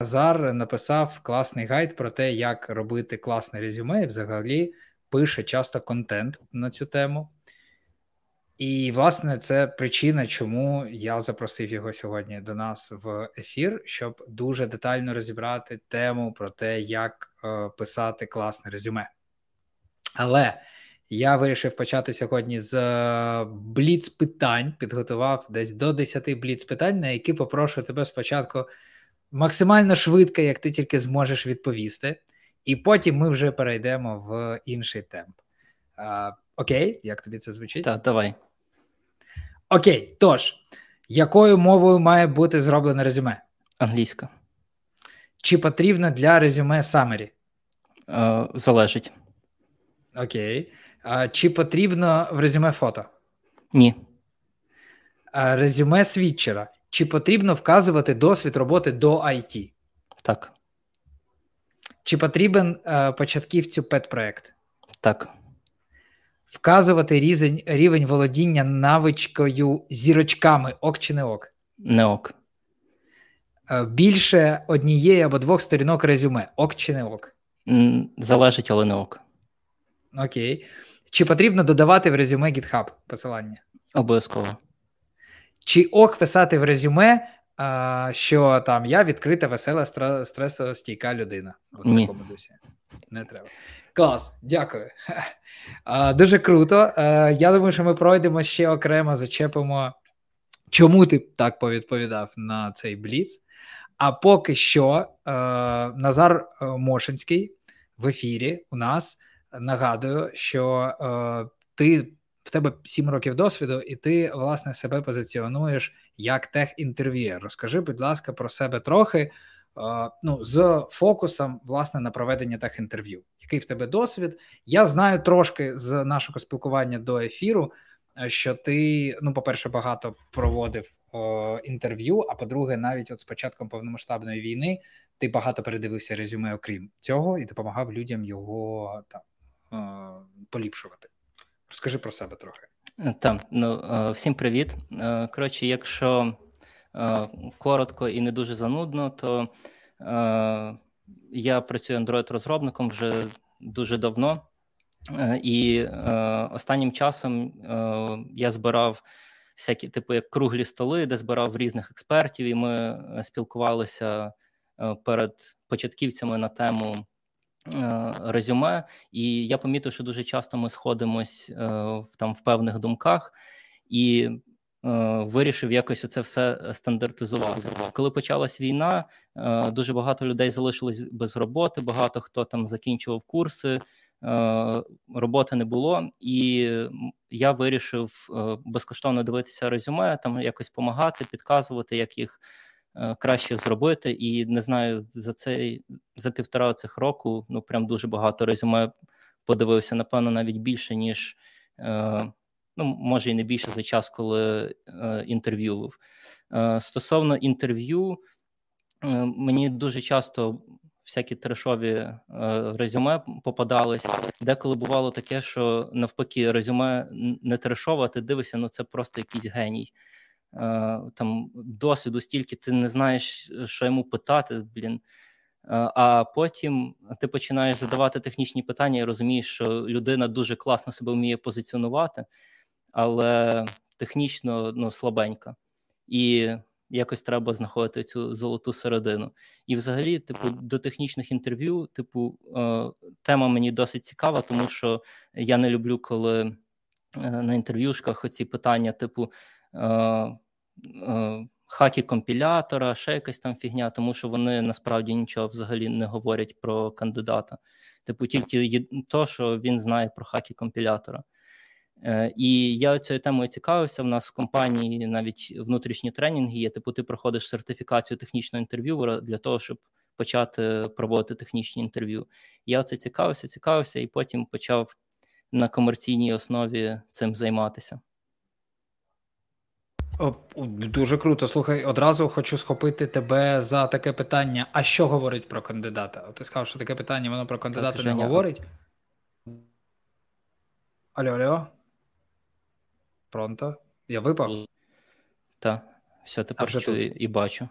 Назар написав класний гайд про те, як робити класне резюме, і взагалі пише часто контент на цю тему. І, власне, це причина, чому я запросив його сьогодні до нас в ефір, щоб дуже детально розібрати тему про те, як е, писати класне резюме. Але я вирішив почати сьогодні з е, бліц питань, підготував десь до 10 бліц питань, на які попрошу тебе спочатку максимально швидко, як ти тільки зможеш відповісти, і потім ми вже перейдемо в інший темп. А, Окей, як тобі це звучить? Так, давай. Окей, тож, якою мовою має бути зроблене резюме? Англійська. Чи потрібно для резюме? Е, Залежить. Окей. А, Чи потрібно в резюме фото? Ні. А, Резюме свідчера. Чи потрібно вказувати досвід роботи до IT? Так. Чи потрібен а, початківцю педпроект? Так. Вказувати різень, рівень володіння навичкою зірочками ок чи не ок? Не ок. А, більше однієї або двох сторінок резюме ок чи не ок? Залежить, але не ок. Окей. Чи потрібно додавати в резюме GitHub посилання? Обов'язково. Чи ок писати в резюме, а, що там я відкрита, весела, стресостійка людина? От Ні. такому дусі. Не треба. Клас, дякую. А, дуже круто. А, я думаю, що ми пройдемо ще окремо, зачепимо, чому ти так повідповідав на цей бліц. А поки що, е, Назар е, Мошинський в ефірі у нас нагадую, що е, ти в тебе 7 років досвіду, і ти власне себе позиціонуєш як тех-інтерв'юєр. Розкажи, будь ласка, про себе трохи. Ну, з фокусом власне на проведення тех-інтерв'ю. Який в тебе досвід? Я знаю трошки з нашого спілкування до ефіру, е, що ти, ну, по-перше, багато проводив інтерв'ю. А по-друге, навіть от з початком повномасштабної війни ти багато передивився резюме, окрім цього, і допомагав людям його там е, поліпшувати. Розкажи про себе трохи. Так, ну е, всім привіт. Е, Коротше, якщо е, коротко і не дуже занудно, то е, я працюю Android-розробником вже дуже давно, Е, і е, останнім часом е, я збирав всякі, типу, як круглі столи, де збирав різних експертів, і ми е, спілкувалися е, перед початківцями на тему. Е, Резюме, і я помітив, що дуже часто ми сходимось е, в там в певних думках, і е, вирішив якось це все стандартизувати. Коли почалась війна, дуже багато людей залишилось без роботи, багато хто там закінчував курси, роботи не було, і я вирішив безкоштовно дивитися резюме, там якось допомагати, підказувати, як їх краще зробити. І не знаю, за цей за півтора цих року ну прям дуже багато резюме подивився, напевно, навіть більше, ніж. Е, Ну, може і не більше за час, коли е, інтерв'ював. Е, стосовно інтерв'ю, е, мені дуже часто всякі трешові е, резюме попадались. Деколи бувало таке, що навпаки, резюме не трешове, а ти дивишся, ну це просто якийсь геній. Е, там досвіду стільки ти не знаєш, що йому питати, блін. Е, А потім ти починаєш задавати технічні питання і розумієш, що людина дуже класно себе вміє позиціонувати, але технічно ну, слабенька. І якось треба знаходити цю золоту середину. І, взагалі, типу, до технічних інтерв'ю, типу, е, тема мені досить цікава, тому що я не люблю, коли е, на інтерв'юшках оці питання, типу. Е, е, Хаки компілятора, ще якась там фігня, тому що вони насправді нічого взагалі не говорять про кандидата. Типу, тільки то, що він знає про хаки компілятора. Е, І я цією темою цікавився. В нас в компанії навіть внутрішні тренінги є. Типу, ти проходиш сертифікацію технічного інтерв'юера для того, щоб почати проводити технічні інтерв'ю. Я це цікавився, цікавився, і потім почав на комерційній основі цим займатися. О, Дуже круто. Слухай, одразу хочу схопити тебе за таке питання. А що говорить про кандидата? От ти сказав, що таке питання, воно про кандидата Так, не Женя. говорить. Алло, алло. Пронто? Я випав? Так, все, тепер чую тут. і бачу.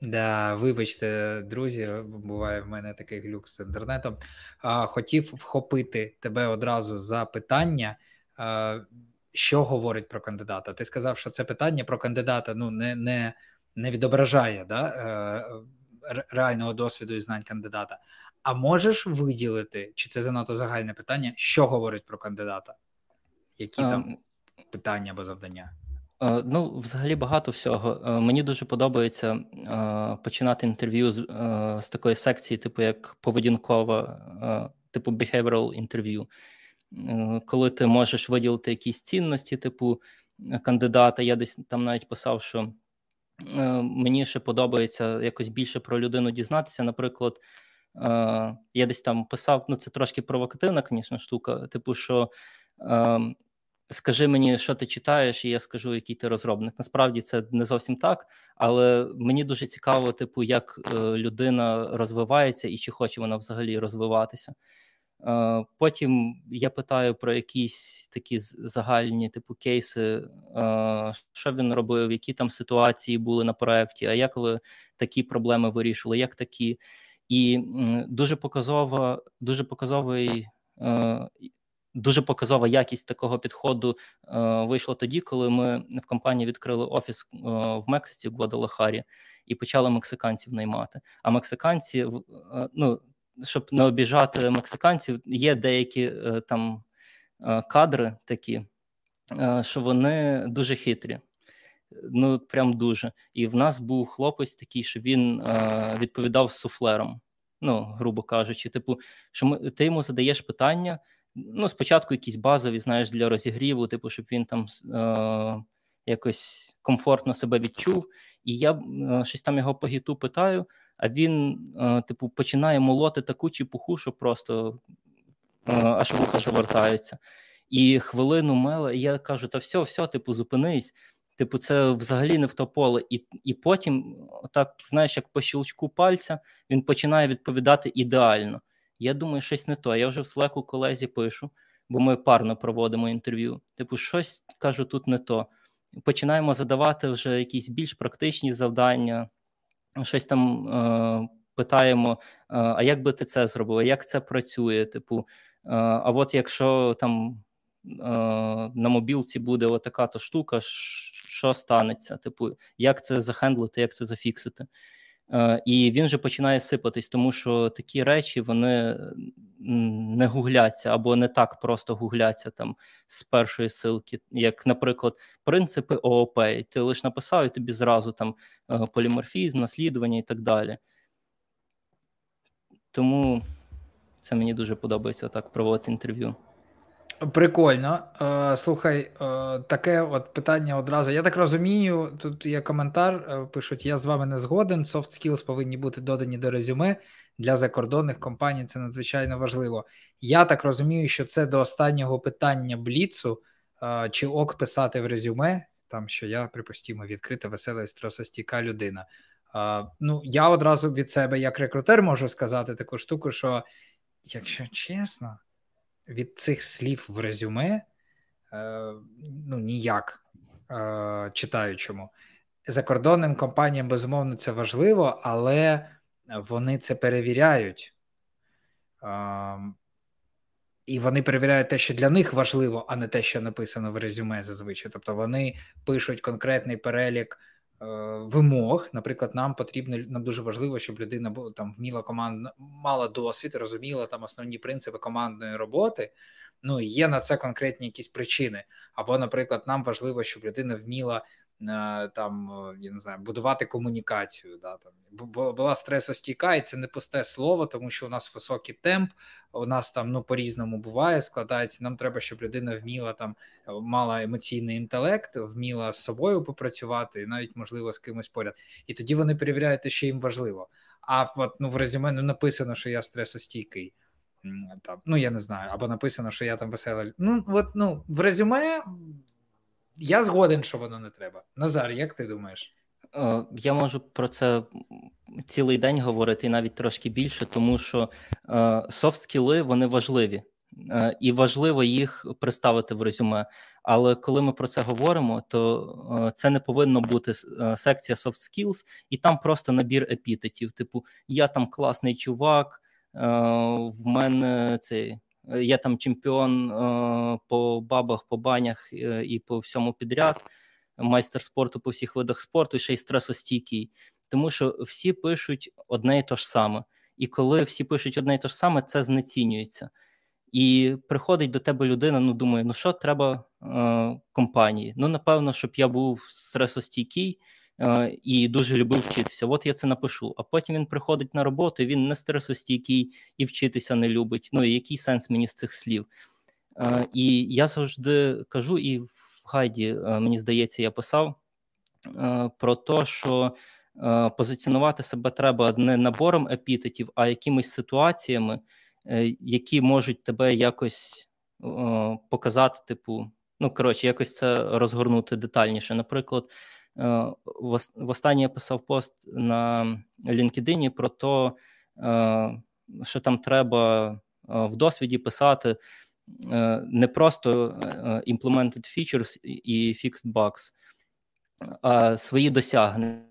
Да, вибачте, друзі, буває в мене такий глюк з інтернетом. А, Хотів вхопити тебе одразу за питання, а, що говорить про кандидата. Ти сказав, що це питання про кандидата ну, не не, не відображає да, е, реального досвіду і знань кандидата. А можеш виділити, чи це занадто загальне питання, що говорить про кандидата? Які там um... питання або завдання? Е, ну, взагалі багато всього. Е, мені дуже подобається починати інтерв'ю з з такої секції, типу як поведінкова, типу behavioral інтерв'ю, коли ти можеш виділити якісь цінності, типу кандидата. Я десь там навіть писав, що мені ще подобається якось більше про людину дізнатися. Наприклад, я десь там писав, ну це трошки провокативна, звісно, штука, типу, що. Скажи мені, що ти читаєш, і я скажу, який ти розробник. Насправді це не зовсім так, але мені дуже цікаво, типу, як е, людина розвивається і чи хоче вона взагалі розвиватися. Е, потім я питаю про якісь такі загальні типу кейси, е, що він робив, які там ситуації були на проєкті, а як ви такі проблеми вирішили, як такі. І дуже показова, дуже показовий Дуже показова якість такого підходу е, вийшла тоді, коли ми в компанії відкрили офіс е, в Мексиці в Гвадалахарі і почали мексиканців наймати. А мексиканці, е, ну щоб не обіжати мексиканців, є деякі е, там е, кадри такі, е, що вони дуже хитрі. Ну прям дуже. І в нас був хлопець такий, що він відповідав суфлером. Ну, грубо кажучи, типу, що ми ти йому задаєш питання. Ну, спочатку якісь базові, знаєш, для розігріву, типу, щоб він там е, якось комфортно себе відчув. І я е, щось там його по гіту питаю, а він, е, типу, починає молоти таку чепуху, що просто е, аж вуха вертаються. І хвилину мела, і я кажу: та все, все, типу, зупинись. Типу, це взагалі не в то поле. І і потім, так, знаєш, як по щелчку пальця, він починає відповідати ідеально. Я думаю, щось не то. Я вже в Slack колезі пишу, бо ми парно проводимо інтерв'ю. Типу, щось кажу, тут не то. Починаємо задавати вже якісь більш практичні завдання, щось там е, питаємо: е, а як би ти це зробив? Як це працює? Типу, е, а от якщо там. Е, на мобілці буде отака то штука, що станеться? Типу, як це захендлити, як це зафіксити? Е, і він вже починає сипатись, тому що такі речі вони не гугляться або не так просто гугляться там з першої силки, як, наприклад, принципи ООП. Ти лише написав і тобі зразу там е, поліморфізм, наслідування і так далі. Тому це мені дуже подобається так проводити інтерв'ю. Прикольно. Е, Слухай, е, таке от питання одразу. Я так розумію, тут є коментар, е, пишуть: я з вами не згоден. Soft skills повинні бути додані до резюме для закордонних компаній. Це надзвичайно важливо. Я так розумію, що це до останнього питання Бліцу, чи ок писати в резюме, там що я, припустімо, відкрита, весела і стресостійка людина. Ну, я одразу від себе, як рекрутер, можу сказати таку штуку, що, якщо чесно від цих слів в резюме е, ну, ніяк е, читаючому. Закордонним компаніям, безумовно, це важливо, але вони це перевіряють. Е, і вони перевіряють те, що для них важливо, а не те, що написано в резюме зазвичай. Тобто вони пишуть конкретний перелік вимог. Наприклад, нам потрібно нам дуже важливо, щоб людина була там вміла команд, мала досвід, розуміла там основні принципи командної роботи. Ну є на це конкретні якісь причини. Або, наприклад, нам важливо, щоб людина вміла Е, там я не знаю, будувати комунікацію. Да, там Була стресостійка, і це не пусте слово, тому що у нас високий темп, у нас там ну по-різному буває, складається. Нам треба, щоб людина вміла там, мала емоційний інтелект, вміла з собою попрацювати, і навіть можливо з кимось поряд. І тоді вони перевіряють, що їм важливо. А от, ну, в резюме ну, написано, що я стресостійкий. Там, Ну я не знаю, або написано, що я там веселий. Ну от ну в резюме я згоден, що воно не треба. Назар, як ти думаєш? Е, я можу про це цілий день говорити і навіть трошки більше, тому що софт-скіли вони важливі. е, і важливо їх представити в резюме. Але коли ми про це говоримо, то це не повинно бути секція soft skills, і там просто набір епітетів. Типу, я там класний чувак, в мене цей. Я там чемпіон по бабах, по банях і по всьому підряд, майстер спорту по всіх видах спорту, і ще й стресостійкий. Тому що всі пишуть одне і те ж саме. І коли всі пишуть одне і те ж саме, це знецінюється. І приходить до тебе людина, ну думає, ну що треба е, компанії? Ну, напевно, щоб я був стресостійкий е, і дуже любив вчитися. От я це напишу. А потім він приходить на роботу, він не стресостійкий і вчитися не любить. Ну і який сенс мені з цих слів? Е, І я завжди кажу, і в гайді, е, мені здається, я писав про те, що позиціонувати себе треба не набором епітетів, а якимись ситуаціями, які можуть тебе якось показати, типу, ну коротше, якось це розгорнути детальніше. Наприклад, в останнє я писав пост на LinkedIn про те, що там треба в досвіді писати не просто implemented features і fixed bugs, а свої досягнення.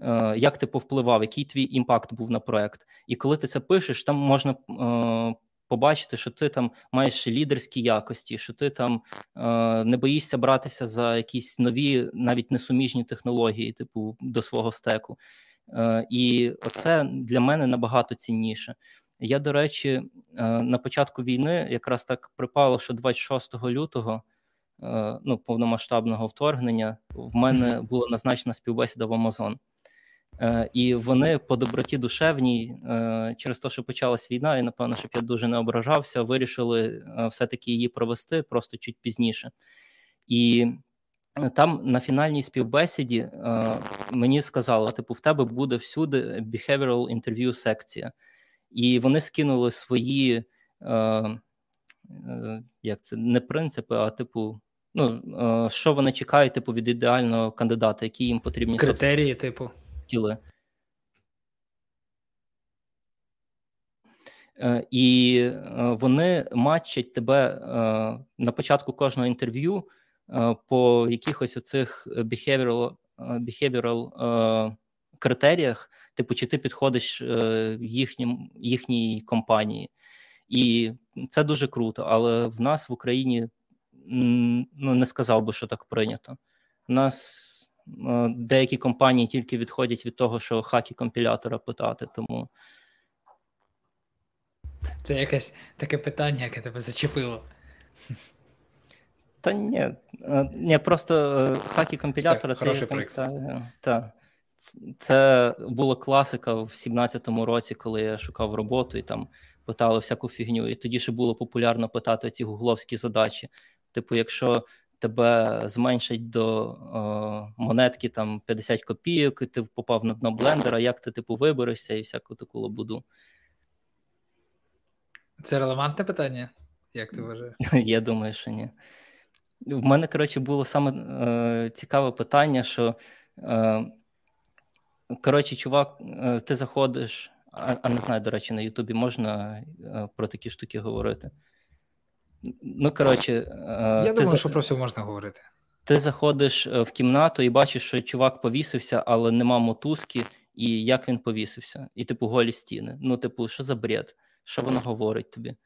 Е, як ти повпливав, який твій імпакт був на проект? І коли ти це пишеш, там можна е, побачити, що ти там маєш лідерські якості, що ти там е, не боїшся братися за якісь нові, навіть несуміжні технології, типу до свого стеку. І це для мене набагато цінніше. Я, до речі, на початку війни якраз так припало, що 26 лютого. Е, ну, повномасштабного вторгнення, в мене була назначена співбесіда в Амазон. Е, і вони по доброті душевній, е, через те, що почалась війна, і напевно, щоб я дуже не ображався, вирішили все-таки її провести просто чуть пізніше. І там на фінальній співбесіді мені сказали: типу, в тебе буде всюди behavioral interview секція. І вони скинули свої, як це не принципи, а типу ну, е, що вони чекають, типу, від ідеального кандидата, які їм потрібні критерії, типу тіли. Е, і е, вони матчать тебе на початку кожного інтерв'ю по якихось оцих behavioral, behavioral критеріях, типу, чи ти підходиш їхнім, їхній компанії. І це дуже круто. Але в нас в Україні ну не сказав би, що так прийнято. У нас е, деякі компанії тільки відходять від того, що хакі компілятора питати, тому. Це якесь таке питання, яке тебе зачепило. Та ні, е, ні, просто е, хакі компілятора це приклад. Та, та. Це була класика в 17-му році, коли я шукав роботу і там питали всяку фігню. І тоді ще було популярно питати ці гугловські задачі. Типу, якщо тебе зменшать до о, монетки там 50 копійок, і ти попав на дно блендера, як ти типу виберешся і всяку таку лабуду? Це релевантне питання, як ти вважаєш? Я думаю, що ні. В мене, коротше, було саме е, цікаве питання, що е, коротше, чувак, е, ти заходиш, а, а не знаю, до речі, на Ютубі можна е, про такі штуки говорити. Ну, коротше, е, я думаю, за... що про все можна говорити. Ти заходиш е, в кімнату і бачиш, що чувак повісився, але нема мотузки, і як він повісився, і типу голі стіни. Ну, типу, що за бред? Що воно говорить тобі?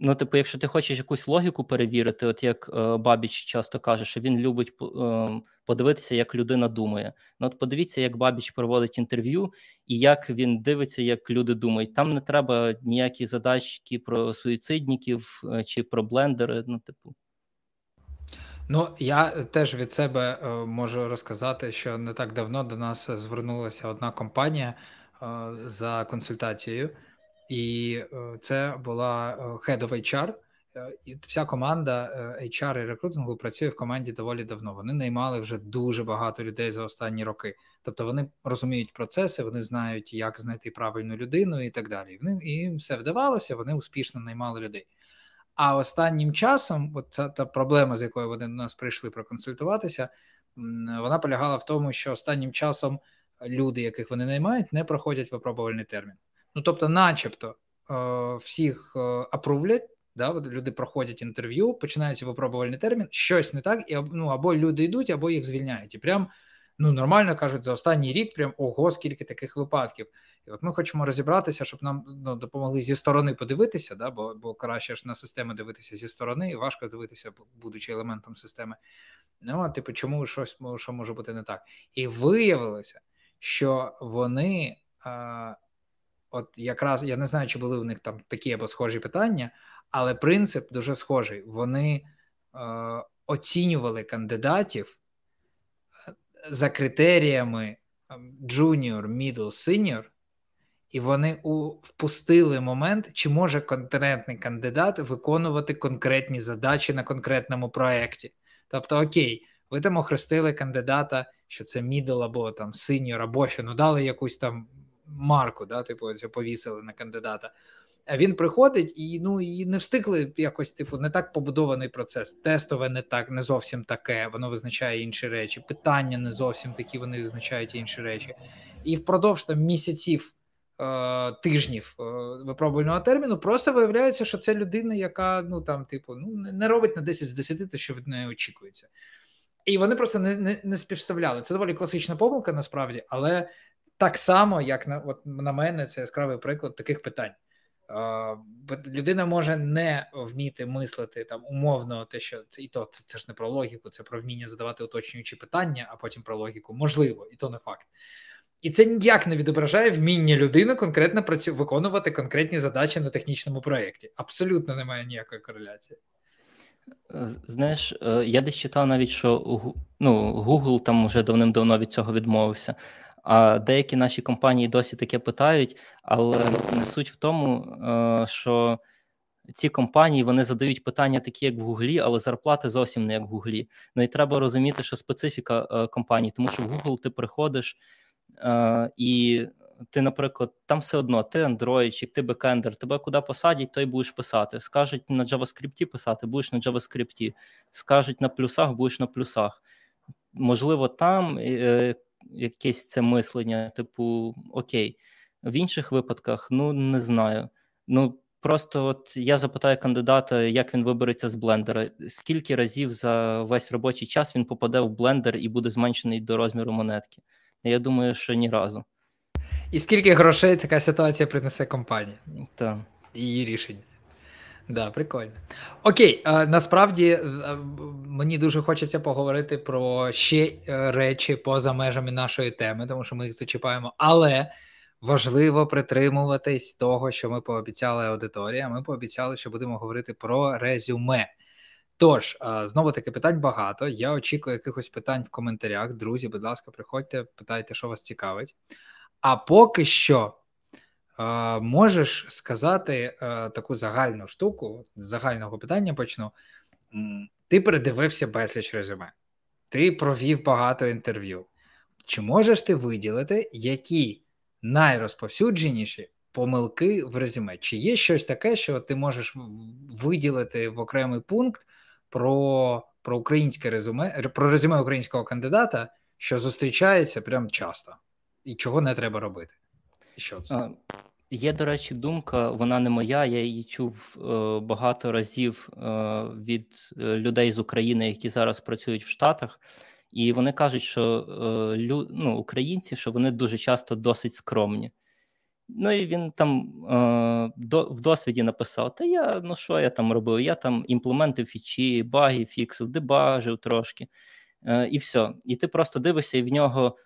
Ну, типу, якщо ти хочеш якусь логіку перевірити, от як е, Бабіч часто каже, що він любить е, подивитися, як людина думає. Ну, от подивіться, як Бабіч проводить інтерв'ю, і як він дивиться, як люди думають. Там не треба ніякі задачки про суїцидників е, чи про блендери. Ну, типу. Ну, я теж від себе е, можу розказати, що не так давно до нас звернулася одна компанія е, за консультацією. І е, це була е, Head of HR. Е, і вся команда HR і рекрутингу працює в команді доволі давно. Вони наймали вже дуже багато людей за останні роки. Тобто вони розуміють процеси, вони знають, як знайти правильну людину і так далі. І все вдавалося, вони успішно наймали людей. А останнім часом, от ця та проблема, з якою вони до нас прийшли проконсультуватися, вона полягала в тому, що останнім часом люди, яких вони наймають, не проходять випробувальний термін. Ну тобто, начебто, всіх апрувлять, да, от люди проходять інтерв'ю, починається випробувальний термін, щось не так, і ну, або люди йдуть, або їх звільняють. І прям ну, нормально кажуть, за останній рік прям ого, скільки таких випадків. І от ми хочемо розібратися, щоб нам ну, допомогли зі сторони подивитися, да, бо бо краще ж на системи дивитися зі сторони, і важко дивитися, будучи елементом системи. Ну, типу, чому щось що може бути не так? І виявилося, що вони, от якраз я не знаю, чи були в них там такі або схожі питання, але принцип дуже схожий. Вони а, оцінювали кандидатів за критеріями junior, middle, senior, і вони у, впустили момент, чи може конкретний кандидат виконувати конкретні задачі на конкретному проєкті. Тобто, окей, ви там охрестили кандидата, що це middle або там senior, або що ну дали якусь там марку, да, типу, це повісили на кандидата. А він приходить і ну і не встигли якось, типу, не так побудований процес. Тестове не так, не зовсім таке, воно визначає інші речі. Питання не зовсім такі, вони визначають інші речі. І впродовж там місяців, е, тижнів е, випробувального терміну просто виявляється, що це людина, яка ну там, типу, ну не робить на 10 з 10 те, що від неї очікується. І вони просто не не, не співставляли. Це доволі класична помилка, насправді, але так само, як на от на мене, це яскравий приклад таких питань людина може не вміти мислити там умовно, те, що це і то це, це ж не про логіку, це про вміння задавати уточнюючі питання, а потім про логіку. Можливо, і то не факт. І це ніяк не відображає вміння людини конкретно працю... виконувати конкретні задачі на технічному проєкті. Абсолютно немає ніякої кореляції. Е, знаєш, е, я десь читав навіть, що ну, Google там вже давним-давно від цього відмовився. А деякі наші компанії досі таке питають, але суть в тому, е, що ці компанії вони задають питання такі, як в Гуглі, але зарплати зовсім не як в Гуглі. Ну і треба розуміти, що специфіка е, компанії, тому що в Google ти приходиш е, і. Ти, наприклад, там все одно, ти Android, ти бекендер, тебе куди посадять, то й будеш писати. Скажуть на JavaScript писати, будеш на JavaScript. Скажуть на плюсах, будеш на плюсах. Можливо, там якесь це мислення, типу, окей. В інших випадках, ну не знаю. Ну просто от я запитаю кандидата, як він вибереться з блендера. Скільки разів за весь робочий час він попаде в блендер і буде зменшений до розміру монетки? Я думаю, що ні разу. І скільки грошей така ситуація принесе компанії? Так. І її рішення. Да, прикольно. Окей, а, насправді е, мені дуже хочеться поговорити про ще е, речі поза межами нашої теми, тому що ми їх зачіпаємо. Але важливо притримуватись того, що ми пообіцяли аудиторії. Ми пообіцяли, що будемо говорити про резюме. Тож, знову таки питань багато. Я очікую якихось питань в коментарях. Друзі, будь ласка, приходьте, питайте, що вас цікавить. А поки що. Можеш сказати е, таку загальну штуку, з загального питання почну. Ти передивився безліч резюме, ти провів багато інтерв'ю. Чи можеш ти виділити, які найрозповсюдженіші помилки в резюме? Чи є щось таке, що ти можеш виділити в окремий пункт про про українське резюме, про резюме українського кандидата, що зустрічається прям часто, і чого не треба робити? Що це? Є, до речі, думка, вона не моя. Я її чув е, багато разів е, від е, людей з України, які зараз працюють в Штатах, і вони кажуть, що ну, українці, що вони дуже часто досить скромні. Ну і він там до, в досвіді написав: Та я ну що я там робив? Я там імплементив фічі, баги фіксив, дебажив трошки, і все. І ти просто дивишся, і в нього.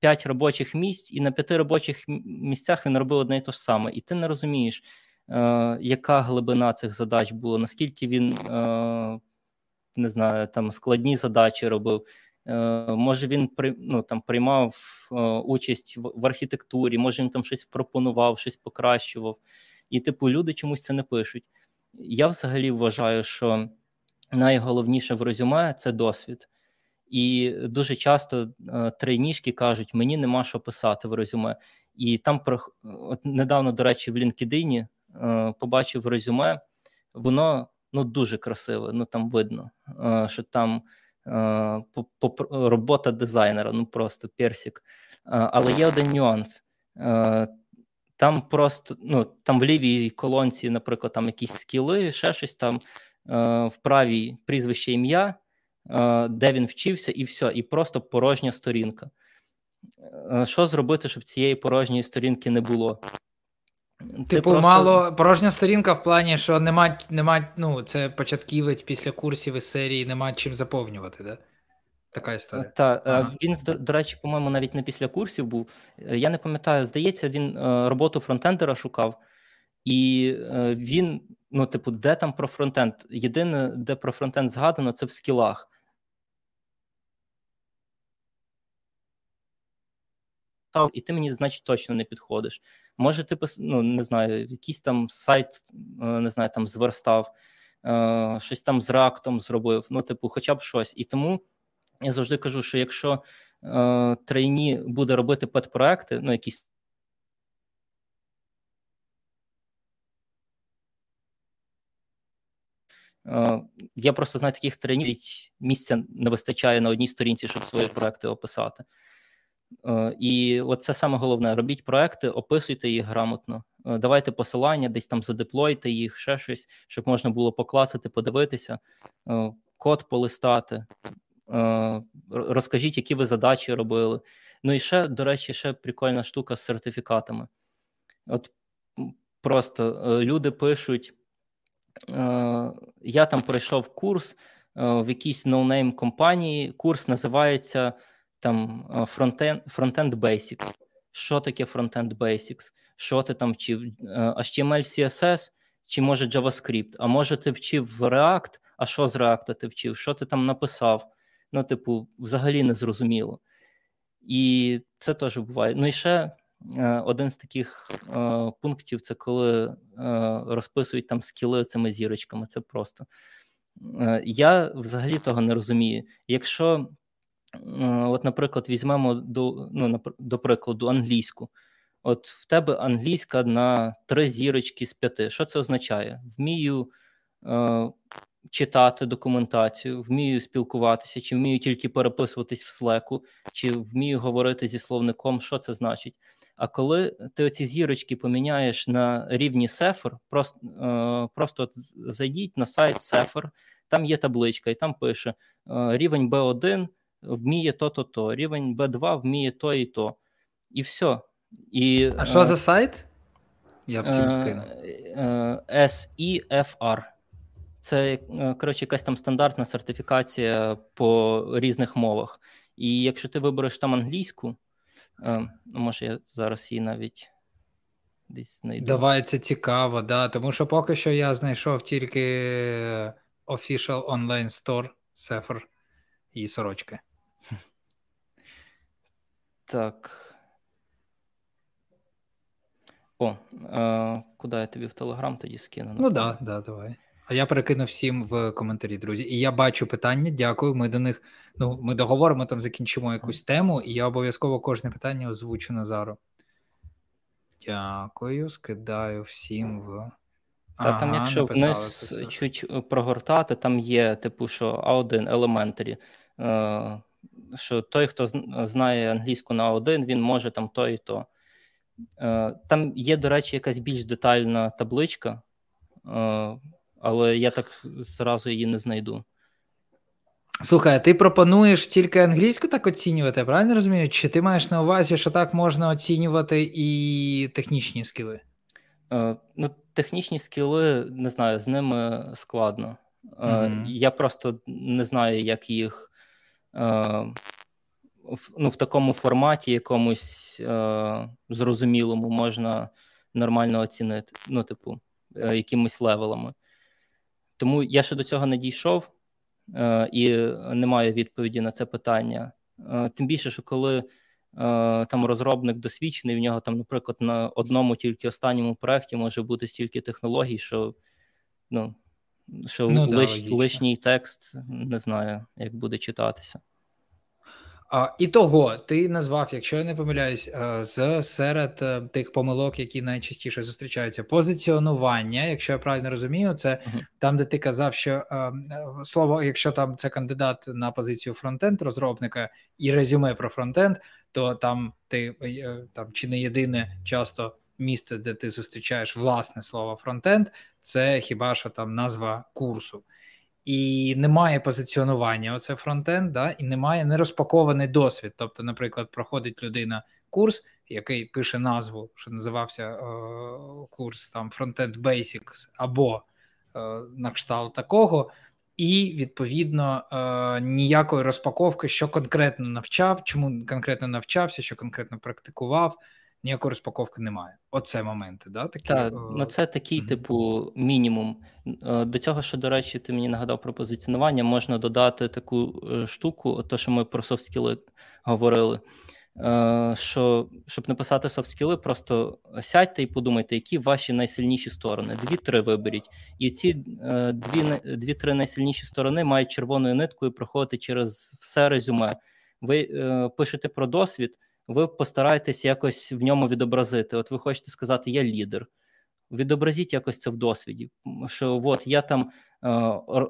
5 робочих місць, і на п'яти робочих місцях він робив одне і те ж саме. І ти не розумієш, е, яка глибина цих задач була, наскільки він е, не знаю, там складні задачі робив. Е, може, він ну, там, приймав е, участь в, в архітектурі, може він там щось пропонував, щось покращував. І, типу, люди чомусь це не пишуть. Я взагалі вважаю, що найголовніше в резюме це досвід. І дуже часто е, трейнішки кажуть, мені нема що писати в резюме. І там от недавно, до речі, в LinkedIn е, побачив резюме, воно ну дуже красиве. Ну там видно, е, що там робота дизайнера, ну просто персик. Але є один нюанс. там просто ну, там в лівій колонці, наприклад, там якісь скіли, ще щось там в правій прізвище ім'я, де він вчився, і все, і просто порожня сторінка. Е, що зробити, щоб цієї порожньої сторінки не було? Типу, просто... мало порожня сторінка в плані, що нема, нема, ну, це початківець після курсів із серії, нема чим заповнювати, да? Така історія. Так, ага. він, до речі, по-моєму, навіть не після курсів був. Е, я не пам'ятаю, здається, він е, роботу фронтендера шукав, і е, він, ну, типу, де там про фронтенд? Єдине, де про фронтенд згадано, це в скілах. І ти мені, значить, точно не підходиш. Може, ти ну, не знаю, якийсь там сайт, не знаю, там зверстав, щось там з рактом зробив. Ну, типу, хоча б щось. І тому. Я завжди кажу, що якщо е, трейні буде робити педпроекти, ну якісь. Е, я просто знаю таких тренів, місця не вистачає на одній сторінці, щоб свої проекти описати. Е, і от це саме головне: робіть проекти, описуйте їх грамотно, е, давайте посилання, десь там задеплойте їх, ще щось, щоб можна було покласити, подивитися, е, код полистати. Розкажіть, які ви задачі робили. Ну і ще, до речі, ще прикольна штука з сертифікатами. От просто люди пишуть: я там пройшов курс в якійсь no-name компанії. Курс називається там Frontend, Basics. Що таке Frontend Basics? Що ти там вчив? HTML, CSS чи може JavaScript? А може ти вчив React? А що з React ти вчив? Що ти там написав? ну, типу, взагалі не зрозуміло. І це теж буває. Ну і ще е, один з таких е, пунктів це коли е, розписують там скіли цими зірочками. Це просто. Е, я взагалі того не розумію. Якщо, от, наприклад, візьмемо до, ну, до прикладу англійську. От в тебе англійська на три зірочки з п'яти. Що це означає? Вмію е, читати документацію, вмію спілкуватися, чи вмію тільки переписуватись в слеку, чи вмію говорити зі словником, що це значить. А коли ти оці зірочки поміняєш на рівні Сефер, просто е, просто зайдіть на сайт Сефер, там є табличка, і там пише: е, рівень B1 вміє то-то, то рівень B2 вміє то і то. І все. І, А що е, за сайт? Я всім е, скину. SEFR. Це е, коротше якась там стандартна сертифікація по різних мовах. І якщо ти вибереш там англійську, е, може я зараз її навіть десь знайду. Давай це цікаво, да. Тому що поки що я знайшов тільки Official Online Store Sefer і сорочки. Так. О, е, куди я тобі в Телеграм тоді скину? Ну так, да, да, давай. А я перекину всім в коментарі, друзі. І я бачу питання. Дякую. Ми до них ну ми договоримо там, закінчимо якусь тему, і я обов'язково кожне питання озвучу Назару. Дякую, скидаю всім в. Та ага, там, якщо вниз чуть прогортати, там є, типу, що A1 Elementary, е, що той, хто знає англійську на A1, він може там то і то. Е, там є, до речі, якась більш детальна табличка але я так зразу її не знайду. Слухай, а ти пропонуєш тільки англійську так оцінювати, правильно розумію? Чи ти маєш на увазі, що так можна оцінювати і технічні скіли? Е, ну, Технічні скіли, не знаю, з ними складно. Е, mm-hmm. Я просто не знаю, як їх е, ну, в такому форматі, якомусь е, зрозумілому, можна нормально оцінити, ну, типу, е, якимись левелами. Тому я ще до цього не дійшов е, і не маю відповіді на це питання. Е, тим більше, що коли е, там розробник досвідчений, в нього там, наприклад, на одному тільки останньому проєкті може бути стільки технологій, що ну, що ну, лиш, да, лишній текст не знаю, як буде читатися. І того ти назвав, якщо я не помиляюсь, е, з серед е, тих помилок, які найчастіше зустрічаються, позиціонування, якщо я правильно розумію, це uh-huh. там, де ти казав, що е, слово, якщо там це кандидат на позицію фронтенд розробника і резюме про фронтенд, то там ти там чи не єдине часто місце, де ти зустрічаєш власне слово фронтенд, це хіба що там назва курсу. І немає позиціонування. Оце фронтенд, да, і немає нерозпакований досвід. Тобто, наприклад, проходить людина курс, який пише назву, що називався е, курс там Frontend Basics або е, на кшталт такого, і відповідно е, ніякої розпаковки, що конкретно навчав, чому конкретно навчався, що конкретно практикував. Ніякої розпаковки немає. Оце моменти, да? такі? Так, ну це такий, mm-hmm. типу, мінімум. Е, до цього, що, до речі, ти мені нагадав про позиціонування, можна додати таку е, штуку, то, що ми про софт-скіли говорили. Е, що щоб написати софт-скіли, просто сядьте і подумайте, які ваші найсильніші сторони. Дві-три виберіть. І ці дві-три найсильніші сторони мають червоною ниткою проходити через все резюме. Ви пишете про досвід ви постараєтесь якось в ньому відобразити. От ви хочете сказати, я лідер. Відобразіть якось це в досвіді. Що от я там е,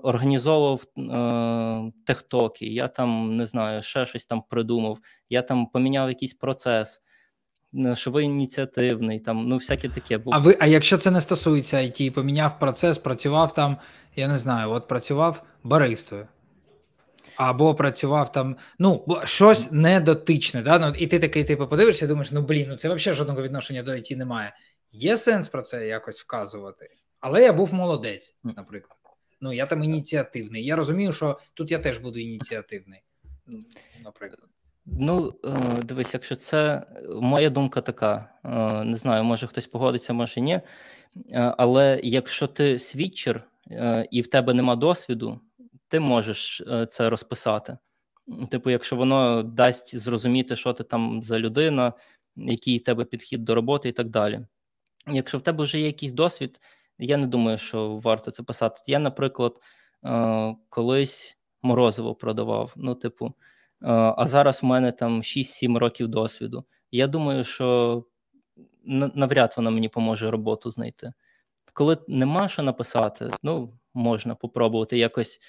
організовував е, техтоки, я там не знаю, ще щось там придумав, я там поміняв якийсь процес, е, що ви ініціативний, там, ну всяке таке. А ви, а якщо це не стосується IT, поміняв процес, працював там, я не знаю, от працював баристою або працював там, ну щось недотичне. Да? Ну, І ти такий типу подивишся, і думаєш, ну блін, ну це взагалі жодного відношення до ІТ немає. Є сенс про це якось вказувати, але я був молодець, наприклад. Ну я там ініціативний. Я розумію, що тут я теж буду ініціативний, наприклад. Ну, е, дивись, якщо це моя думка така, е, не знаю, може хтось погодиться, може ні. Е, але якщо ти свідчер і в тебе нема досвіду, ти можеш е, це розписати. Типу, якщо воно дасть зрозуміти, що ти там за людина, який в тебе підхід до роботи і так далі. Якщо в тебе вже є якийсь досвід, я не думаю, що варто це писати. Я, наприклад, е, колись морозиво продавав. Ну, типу, е, а зараз в мене там 6-7 років досвіду. Я думаю, що навряд воно мені поможе роботу знайти. Коли нема що написати, ну можна попробувати якось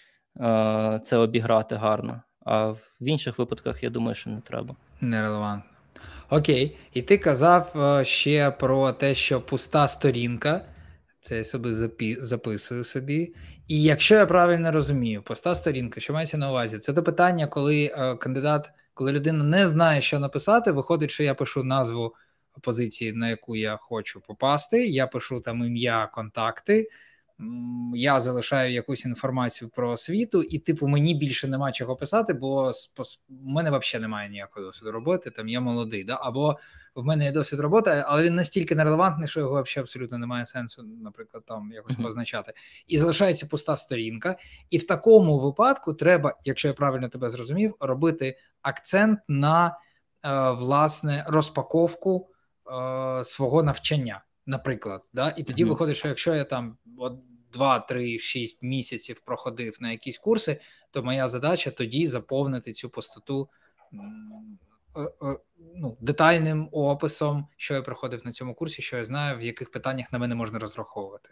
це обіграти гарно. А в інших випадках я думаю, що не треба. Нерелевантно. Окей, і ти казав е, ще про те, що пуста сторінка. Це я собі записую собі. І якщо я правильно розумію, пуста сторінка, що мається на увазі, це то питання, коли е, кандидат, коли людина не знає, що написати, виходить, що я пишу назву позиції, на яку я хочу попасти. Я пишу там ім'я, контакти я залишаю якусь інформацію про освіту, і, типу, мені більше нема чого писати, бо в мене взагалі немає ніякого досвіду роботи, там я молодий. Да? Або в мене є досвід роботи, але він настільки нерелевантний, що його взагалі абсолютно немає сенсу, наприклад, там якось позначати. І залишається пуста сторінка. І в такому випадку треба, якщо я правильно тебе зрозумів, робити акцент на е, власне розпаковку е, свого навчання. Наприклад, да, і тоді mm-hmm. виходить, що якщо я там от 2-3-6 місяців проходив на якісь курси, то моя задача тоді заповнити цю пустоту е, е, ну, детальним описом, що я проходив на цьому курсі, що я знаю, в яких питаннях на мене можна розраховувати.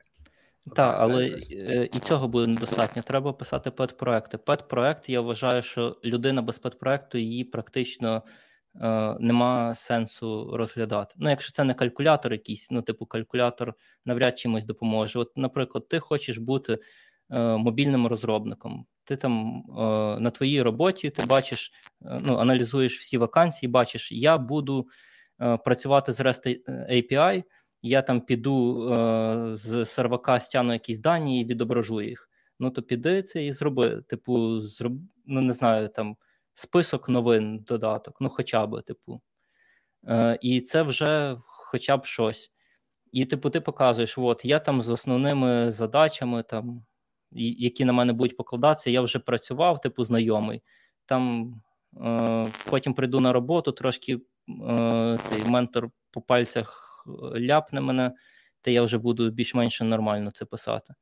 Так, але е, і цього буде недостатньо. Треба писати педпроекти. Педпроект, я вважаю, що людина без педпроекту її практично нема сенсу розглядати. Ну, якщо це не калькулятор, якийсь, ну, типу, калькулятор навряд чимось допоможе. От, наприклад, ти хочеш бути е, мобільним розробником. Ти там е, на твоїй роботі ти бачиш, е, ну, аналізуєш всі вакансії, бачиш, я буду е, працювати з REST API, я там піду е, з сервака, стягну якісь дані і відображу їх. Ну, то піди це і зроби. Типу, зроб... ну не знаю, там список новин додаток, ну хоча б, типу. Е, І це вже хоча б щось. І, типу, ти показуєш, от я там з основними задачами, там, які на мене будуть покладатися, я вже працював, типу, знайомий. Там е, Потім прийду на роботу, трошки е, цей ментор по пальцях ляпне мене, та я вже буду більш-менш нормально це писати.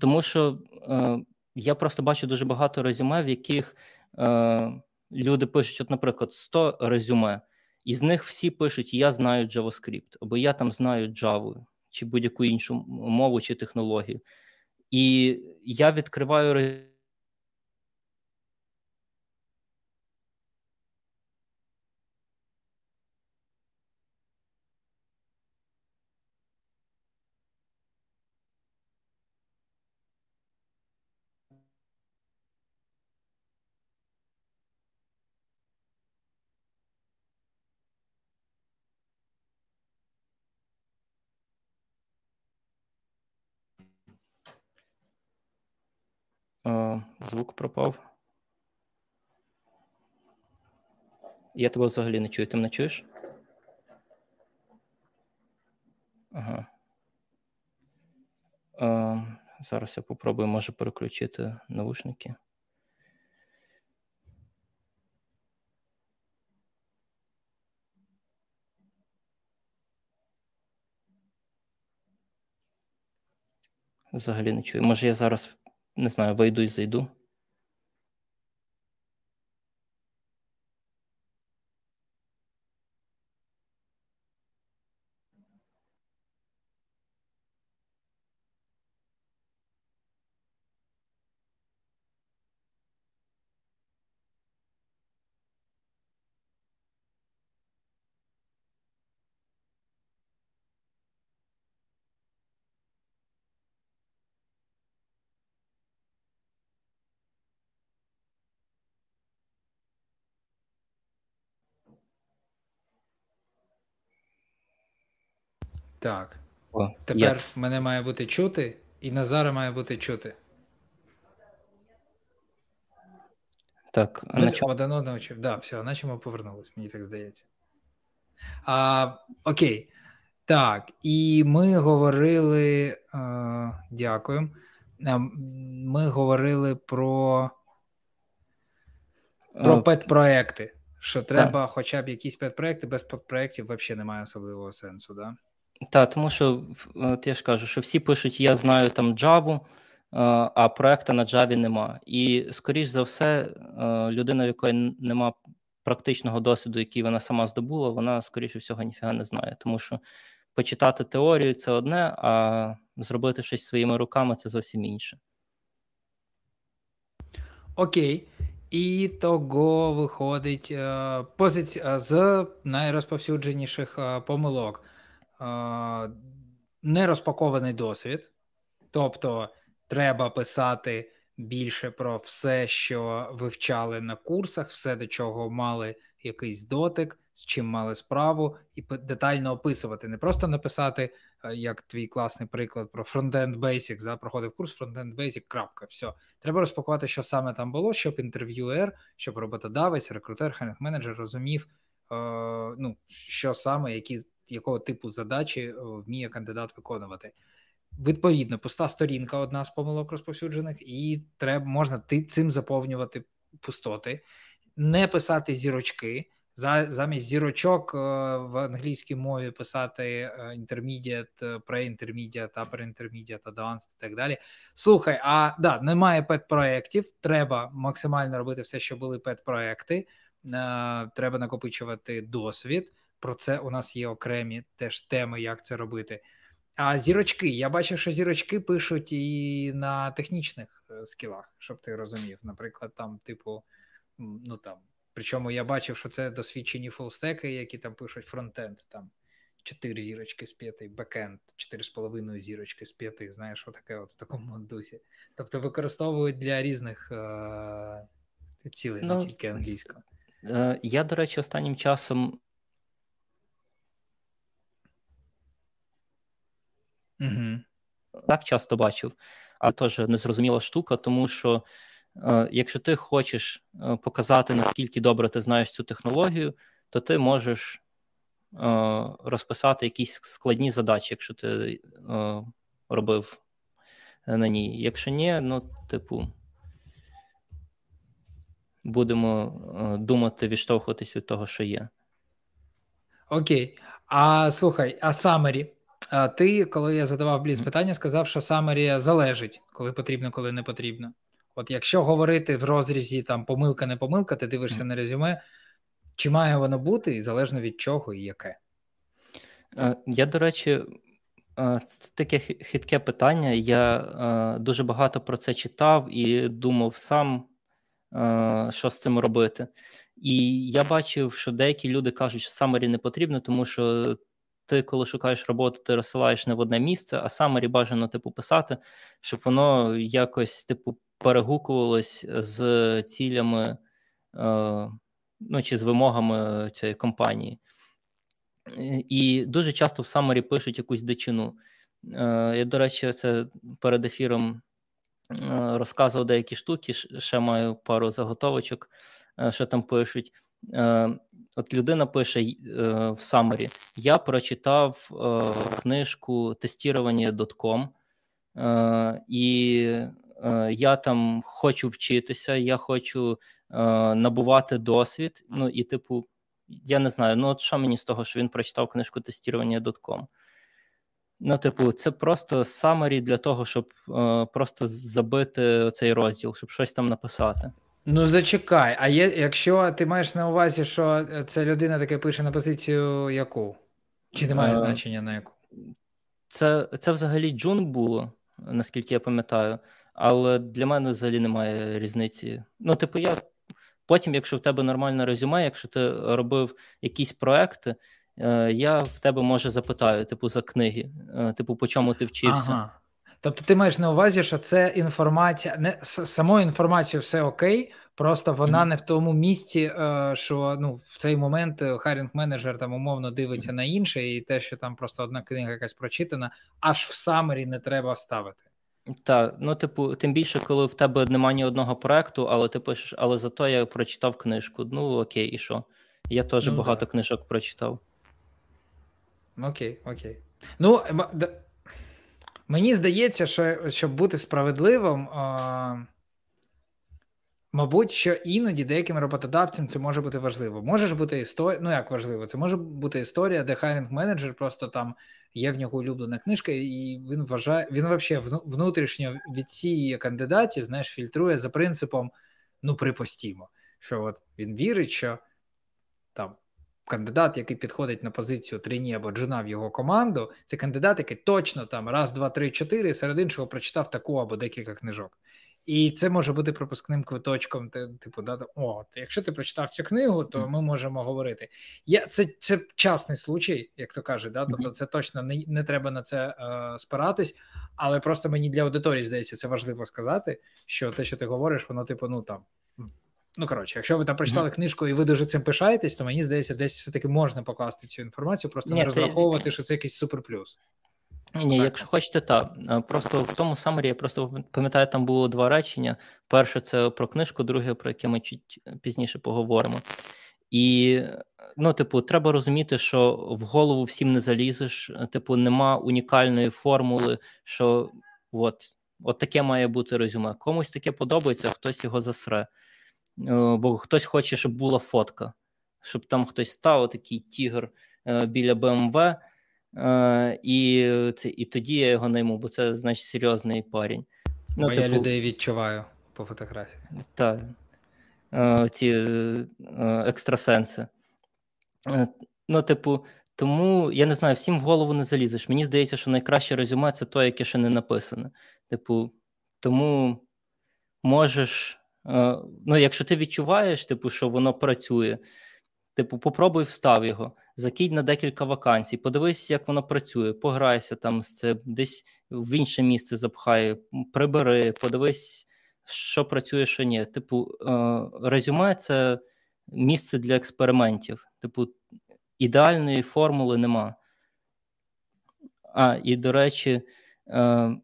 Тому що е, я просто бачу дуже багато резюме, в яких е, люди пишуть, от, наприклад, 100 резюме, і з них всі пишуть: Я знаю JavaScript, або я там знаю Java, чи будь-яку іншу мову чи технологію. І я відкриваю звук пропав. Я тебе взагалі не чую. Ти мене чуєш? Ага. О, зараз я попробую, може, переключити навушники. Взагалі не чую. Може, я зараз не знаю, вийду і зайду. Так. О, Тепер я... мене має бути чути, і Назара має бути чути. Так, а на чому? один одного чув. Да, все, наче ми повернулись, мені так здається. А, Окей. Так, і ми говорили. А, дякую. Ми говорили про про пет-проекти. Що треба так. хоча б якісь пет-проекти, без пет-проектів взагалі немає особливого сенсу, да? Так, тому що от я ж кажу, що всі пишуть, я знаю там Java, а проекта на Java нема. І, скоріш за все, людина, в якої нема практичного досвіду, який вона сама здобула, вона, скоріше всього, ніфіга не знає. Тому що почитати теорію це одне, а зробити щось своїми руками це зовсім інше. Окей. І того виходить е, позиція з найрозповсюдженіших е, помилок нерозпакований досвід, тобто треба писати більше про все, що вивчали на курсах, все до чого мали якийсь дотик, з чим мали справу, і детально описувати. Не просто написати, е, як твій класний приклад про Frontend Basics, да, проходив курс Frontend Basic, крапка, все. Треба розпакувати, що саме там було, щоб інтерв'юер, щоб роботодавець, рекрутер, хайнг менеджер розумів, е, ну, що саме, які якого типу задачі е, вміє кандидат виконувати. Відповідно, пуста сторінка одна з помилок розповсюджених, і треба можна цим заповнювати пустоти, не писати зірочки. Замість зірочок е, в англійській мові писати е, intermediate, pre-intermediate, upper intermediate, advanced і так далі. Слухай, а да, немає пет-проєктів, треба максимально робити все, що були пет-проєкти, треба накопичувати досвід. Про це у нас є окремі теж теми, як це робити. А зірочки, я бачив, що зірочки пишуть і на технічних е, скілах, щоб ти розумів. Наприклад, там, типу, ну там, причому я бачив, що це досвідчені фулстеки, які там пишуть фронтенд, там 4 зірочки з 5, бекенд, 4,5 зірочки з 5, знаєш, отаке от в такому дусі. Тобто використовують для різних е- цілей, ну, не тільки англійського. Е- я, до речі, останнім часом Угу. Так часто бачив, а теж незрозуміла штука, тому що е, якщо ти хочеш е, показати, наскільки добре ти знаєш цю технологію, то ти можеш е, розписати якісь складні задачі, якщо ти е, робив на ній. Якщо ні, ну, типу, будемо е, думати, відштовхуватись від того, що є. Окей. А слухай, а Summary? А ти, коли я задавав бліз питання, сказав, що Самарія залежить, коли потрібно, коли не потрібно. От якщо говорити в розрізі там помилка, не помилка, ти дивишся на резюме, чи має воно бути, і залежно від чого і яке? Е, я, до речі, е, це таке хитке питання. Я е, дуже багато про це читав і думав сам, що з цим робити. І я бачив, що деякі люди кажуть, що Самарі не потрібно, тому що ти, коли шукаєш роботу, ти розсилаєш не в одне місце, а саме бажано типу писати, щоб воно якось типу перегукувалось з цілями е, ну, чи з вимогами цієї компанії. І дуже часто в Самарі пишуть якусь дичину. Е, Я, до речі, це перед ефіром розказував деякі штуки, ще маю пару заготовочок, що там пишуть. От людина пише в Самарі: Я прочитав книжку тестування.com, і я там хочу вчитися, я хочу набувати досвід. Ну і, типу, я не знаю, ну от що мені з того, що він прочитав книжку тестування.com? Ну, типу, це просто самарі для того, щоб е, просто забити цей розділ, щоб щось там написати. Ну, зачекай, а є, якщо ти маєш на увазі, що ця людина таке пише на позицію яку? Чи немає е, значення на яку? Це це взагалі джун було, наскільки я пам'ятаю, але для мене взагалі немає різниці. Ну, типу, я потім, якщо в тебе нормальне резюме, якщо ти робив якісь проекти, Е, я в тебе може запитаю, типу, за книги, е, типу, по чому ти вчився. Ага. Тобто ти маєш на увазі, що це інформація, не самою інформацією все окей, просто вона mm-hmm. не в тому місці, е, що ну в цей момент харінг менеджер там умовно дивиться mm-hmm. на інше, і те, що там просто одна книга якась прочитана, аж в самері не треба ставити. Так, ну типу, тим більше, коли в тебе немає ні одного проекту, але ти пишеш, але зато я прочитав книжку. Ну окей, і що? Я теж ну, багато да. книжок прочитав. Окей, окей. Ну, мені здається, що щоб бути справедливим, а, мабуть, що іноді деяким роботодавцям це може бути важливо. Може ж бути історія, ну як важливо, це може бути історія, де хайрінг менеджер просто там є в нього улюблена книжка, і він вважає, він взагалі внутрішньо відсіює кандидатів, знаєш, фільтрує за принципом, ну, припустімо, що от він вірить, що там кандидат, який підходить на позицію трині або джуна в його команду, це кандидат, який точно там раз, два, три, чотири, серед іншого прочитав таку або декілька книжок. І це може бути пропускним квиточком. Типу, да, о, якщо ти прочитав цю книгу, то ми можемо говорити. Я, Це це частний случай, як то кажуть, да? тобто це точно не не треба на це е, спиратись, але просто мені для аудиторії здається, це важливо сказати, що те, що ти говориш, воно типу, ну там Ну, коротше, якщо ви там прочитали mm-hmm. книжку і ви дуже цим пишаєтесь, то мені здається, десь все-таки можна покласти цю інформацію, просто не розраховувати, це... що це якийсь суперплюс. Ні, ні, якщо хочете, так. Е, просто в тому самері я просто пам'ятаю, там було два речення. Перше, це про книжку, друге, про яке ми чуть пізніше поговоримо. І, ну, типу, треба розуміти, що в голову всім не залізеш, типу, нема унікальної формули, що от, от таке має бути резюме. Комусь таке подобається, хтось його засре. Е, бо хтось хоче, щоб була фотка, щоб там хтось став, такий тігр е, біля БМВ, е, і це, і тоді я його найму, бо це значить серйозний парень. Ну, бо типу, я людей відчуваю по фотографії. Так. Ці екстрасенси. Ну, типу, тому я не знаю, всім в голову не залізеш. Мені здається, що найкраще резюме це то, яке ще не написане. Типу, тому можеш ну, якщо ти відчуваєш, типу, що воно працює, типу, попробуй встав його, закинь на декілька вакансій, подивись, як воно працює, пограйся там з цим, десь в інше місце запхай, прибери, подивись, що працює, що ні. Типу, е, резюме це місце для експериментів. Типу, ідеальної формули нема. А, і до речі, е,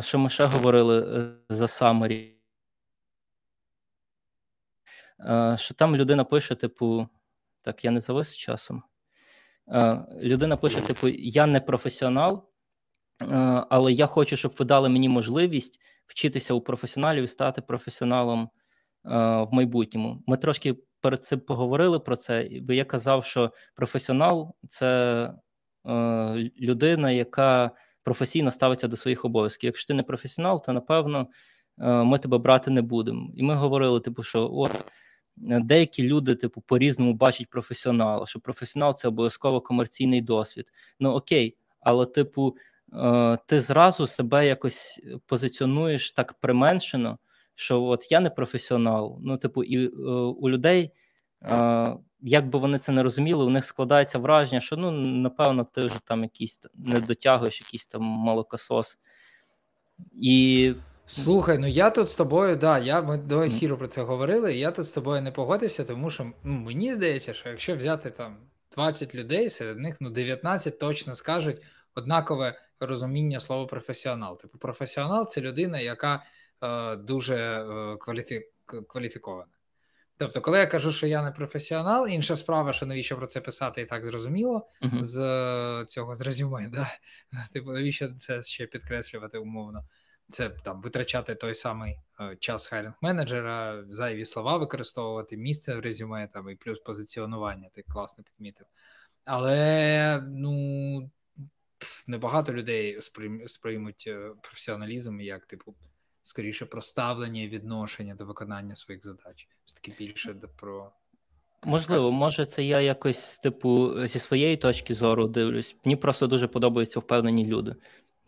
що ми ще говорили за Е, що там людина пише, типу, так, я не завис часом. Е, людина пише: типу, я не професіонал, е, але я хочу, щоб ви дали мені можливість вчитися у професіоналів і стати професіоналом в майбутньому. Ми трошки перед цим поговорили про це, бо я казав, що професіонал це людина, яка професійно ставиться до своїх обов'язків. Якщо ти не професіонал, то напевно ми тебе брати не будемо. І ми говорили, типу, що от деякі люди, типу, по-різному бачать професіонала, що професіонал це обов'язково комерційний досвід. Ну окей, але, типу, е, ти зразу себе якось позиціонуєш так применшено, що от я не професіонал. Ну, типу, і е, у людей. Е, як би вони це не розуміли, у них складається враження, що ну, напевно, ти вже там якийсь не дотягуєш, якийсь там молокосос. І Слухай, ну я тут з тобою, да, я ми до ефіру про це говорили, і я тут з тобою не погодився, тому що ну, мені здається, що якщо взяти там 20 людей, серед них ну 19 точно скажуть однакове розуміння слова професіонал. Типу, професіонал це людина, яка е, дуже е, кваліфі... кваліфіковане. Тобто, коли я кажу, що я не професіонал, інша справа, що навіщо про це писати і так зрозуміло uh-huh. з цього з резюме, да? Типу, навіщо це ще підкреслювати умовно? Це там витрачати той самий е, час хайринг менеджера, зайві слова використовувати, місце в резюме там і плюс позиціонування, ти класно підмітив. Але ну небагато людей сприймуть е, професіоналізм як, типу, скоріше про ставлення і відношення до виконання своїх задач. Все таки більше про. Можливо, може, це я якось, типу, зі своєї точки зору дивлюсь. Мені просто дуже подобаються впевнені люди.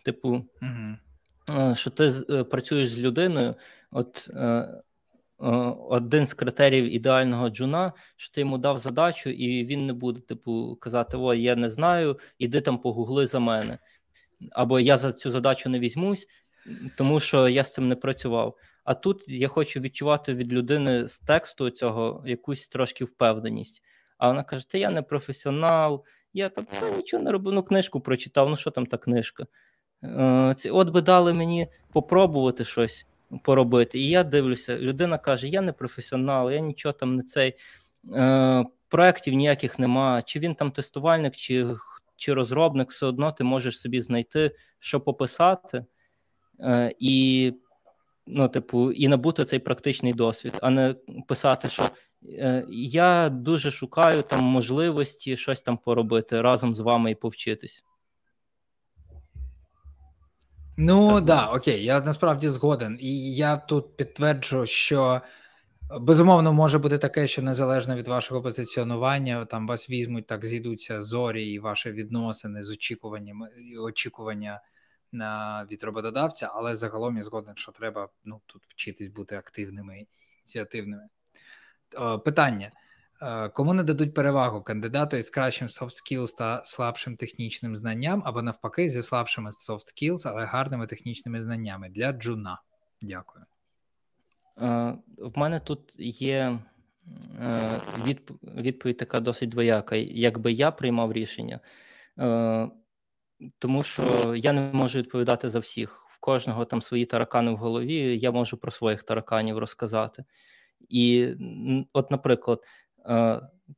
Типу, угу. Що ти е, працюєш з людиною, от один з критеріїв ідеального джуна, що ти йому дав задачу, і він не буде, типу, казати: О, я не знаю, іди там погугли за мене. Або я за цю задачу не візьмусь, тому що я з цим не працював. А тут я хочу відчувати від людини з тексту цього якусь трошки впевненість. А вона каже: Та я не професіонал, я там нічого не роблю, ну книжку прочитав, ну що там та книжка? Е, от би дали мені попробувати щось поробити. І я дивлюся, людина каже: Я не професіонал, я нічого там не цей. Е, Проєктів ніяких нема, чи він там тестувальник, чи чи розробник, все одно ти можеш собі знайти, що пописати, е, і ну, типу, і набути цей практичний досвід, а не писати, що я дуже шукаю там можливості щось там поробити разом з вами і повчитись. Ну так, да, окей, я насправді згоден. І я тут підтверджу, що безумовно може бути таке, що незалежно від вашого позиціонування, там вас візьмуть, так зійдуться зорі і ваші відносини з очікуваннями і очікування на від роботодавця, але загалом я згоден, що треба ну, тут вчитись бути активними і ініціативними. Питання. Е, кому не дадуть перевагу кандидату із кращим soft skills та слабшим технічним знанням, або навпаки, зі слабшими soft skills, але гарними технічними знаннями для джуна? Дякую. Е, в мене тут є е, відповідь така досить двояка. Якби я приймав рішення, тому що я не можу відповідати за всіх. В кожного там свої таракани в голові, я можу про своїх тараканів розказати. І, от, наприклад,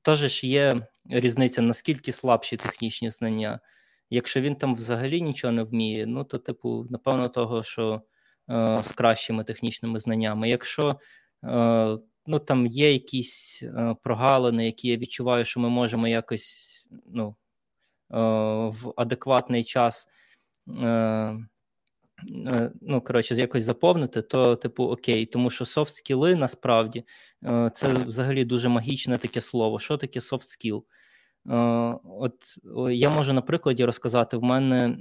теж ж є різниця, наскільки слабші технічні знання. Якщо він там взагалі нічого не вміє, ну то, типу, напевно, того, що е, з кращими технічними знаннями. Якщо е, ну, там є якісь е, прогалини, які я відчуваю, що ми можемо якось ну, е, в адекватний час е, Е, ну, коротше, якось заповнити, то, типу, окей, тому що софт скіли насправді е, це взагалі дуже магічне таке слово. Що таке софт скіл? Е, от я можу на прикладі розказати: в мене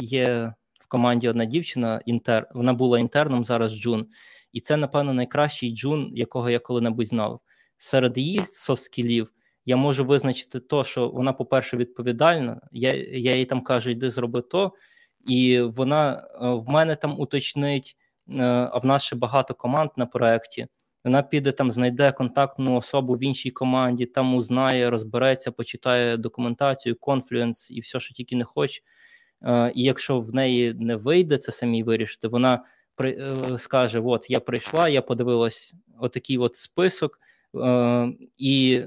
є в команді одна дівчина, інтер, вона була інтерном зараз Джун, і це, напевно, найкращий джун, якого я коли-небудь знав. Серед її софт скілів я можу визначити то, що вона, по-перше, відповідальна. Я я їй там кажу, йди зроби то і вона е, в мене там уточнить. Е, а в нас ще багато команд на проєкті. Вона піде там, знайде контактну особу в іншій команді, там узнає, розбереться, почитає документацію, конфлюенс і все, що тільки не хоче. Е, і якщо в неї не вийде це самі вирішити, вона при, скаже: От я прийшла, я подивилась отакий от список, і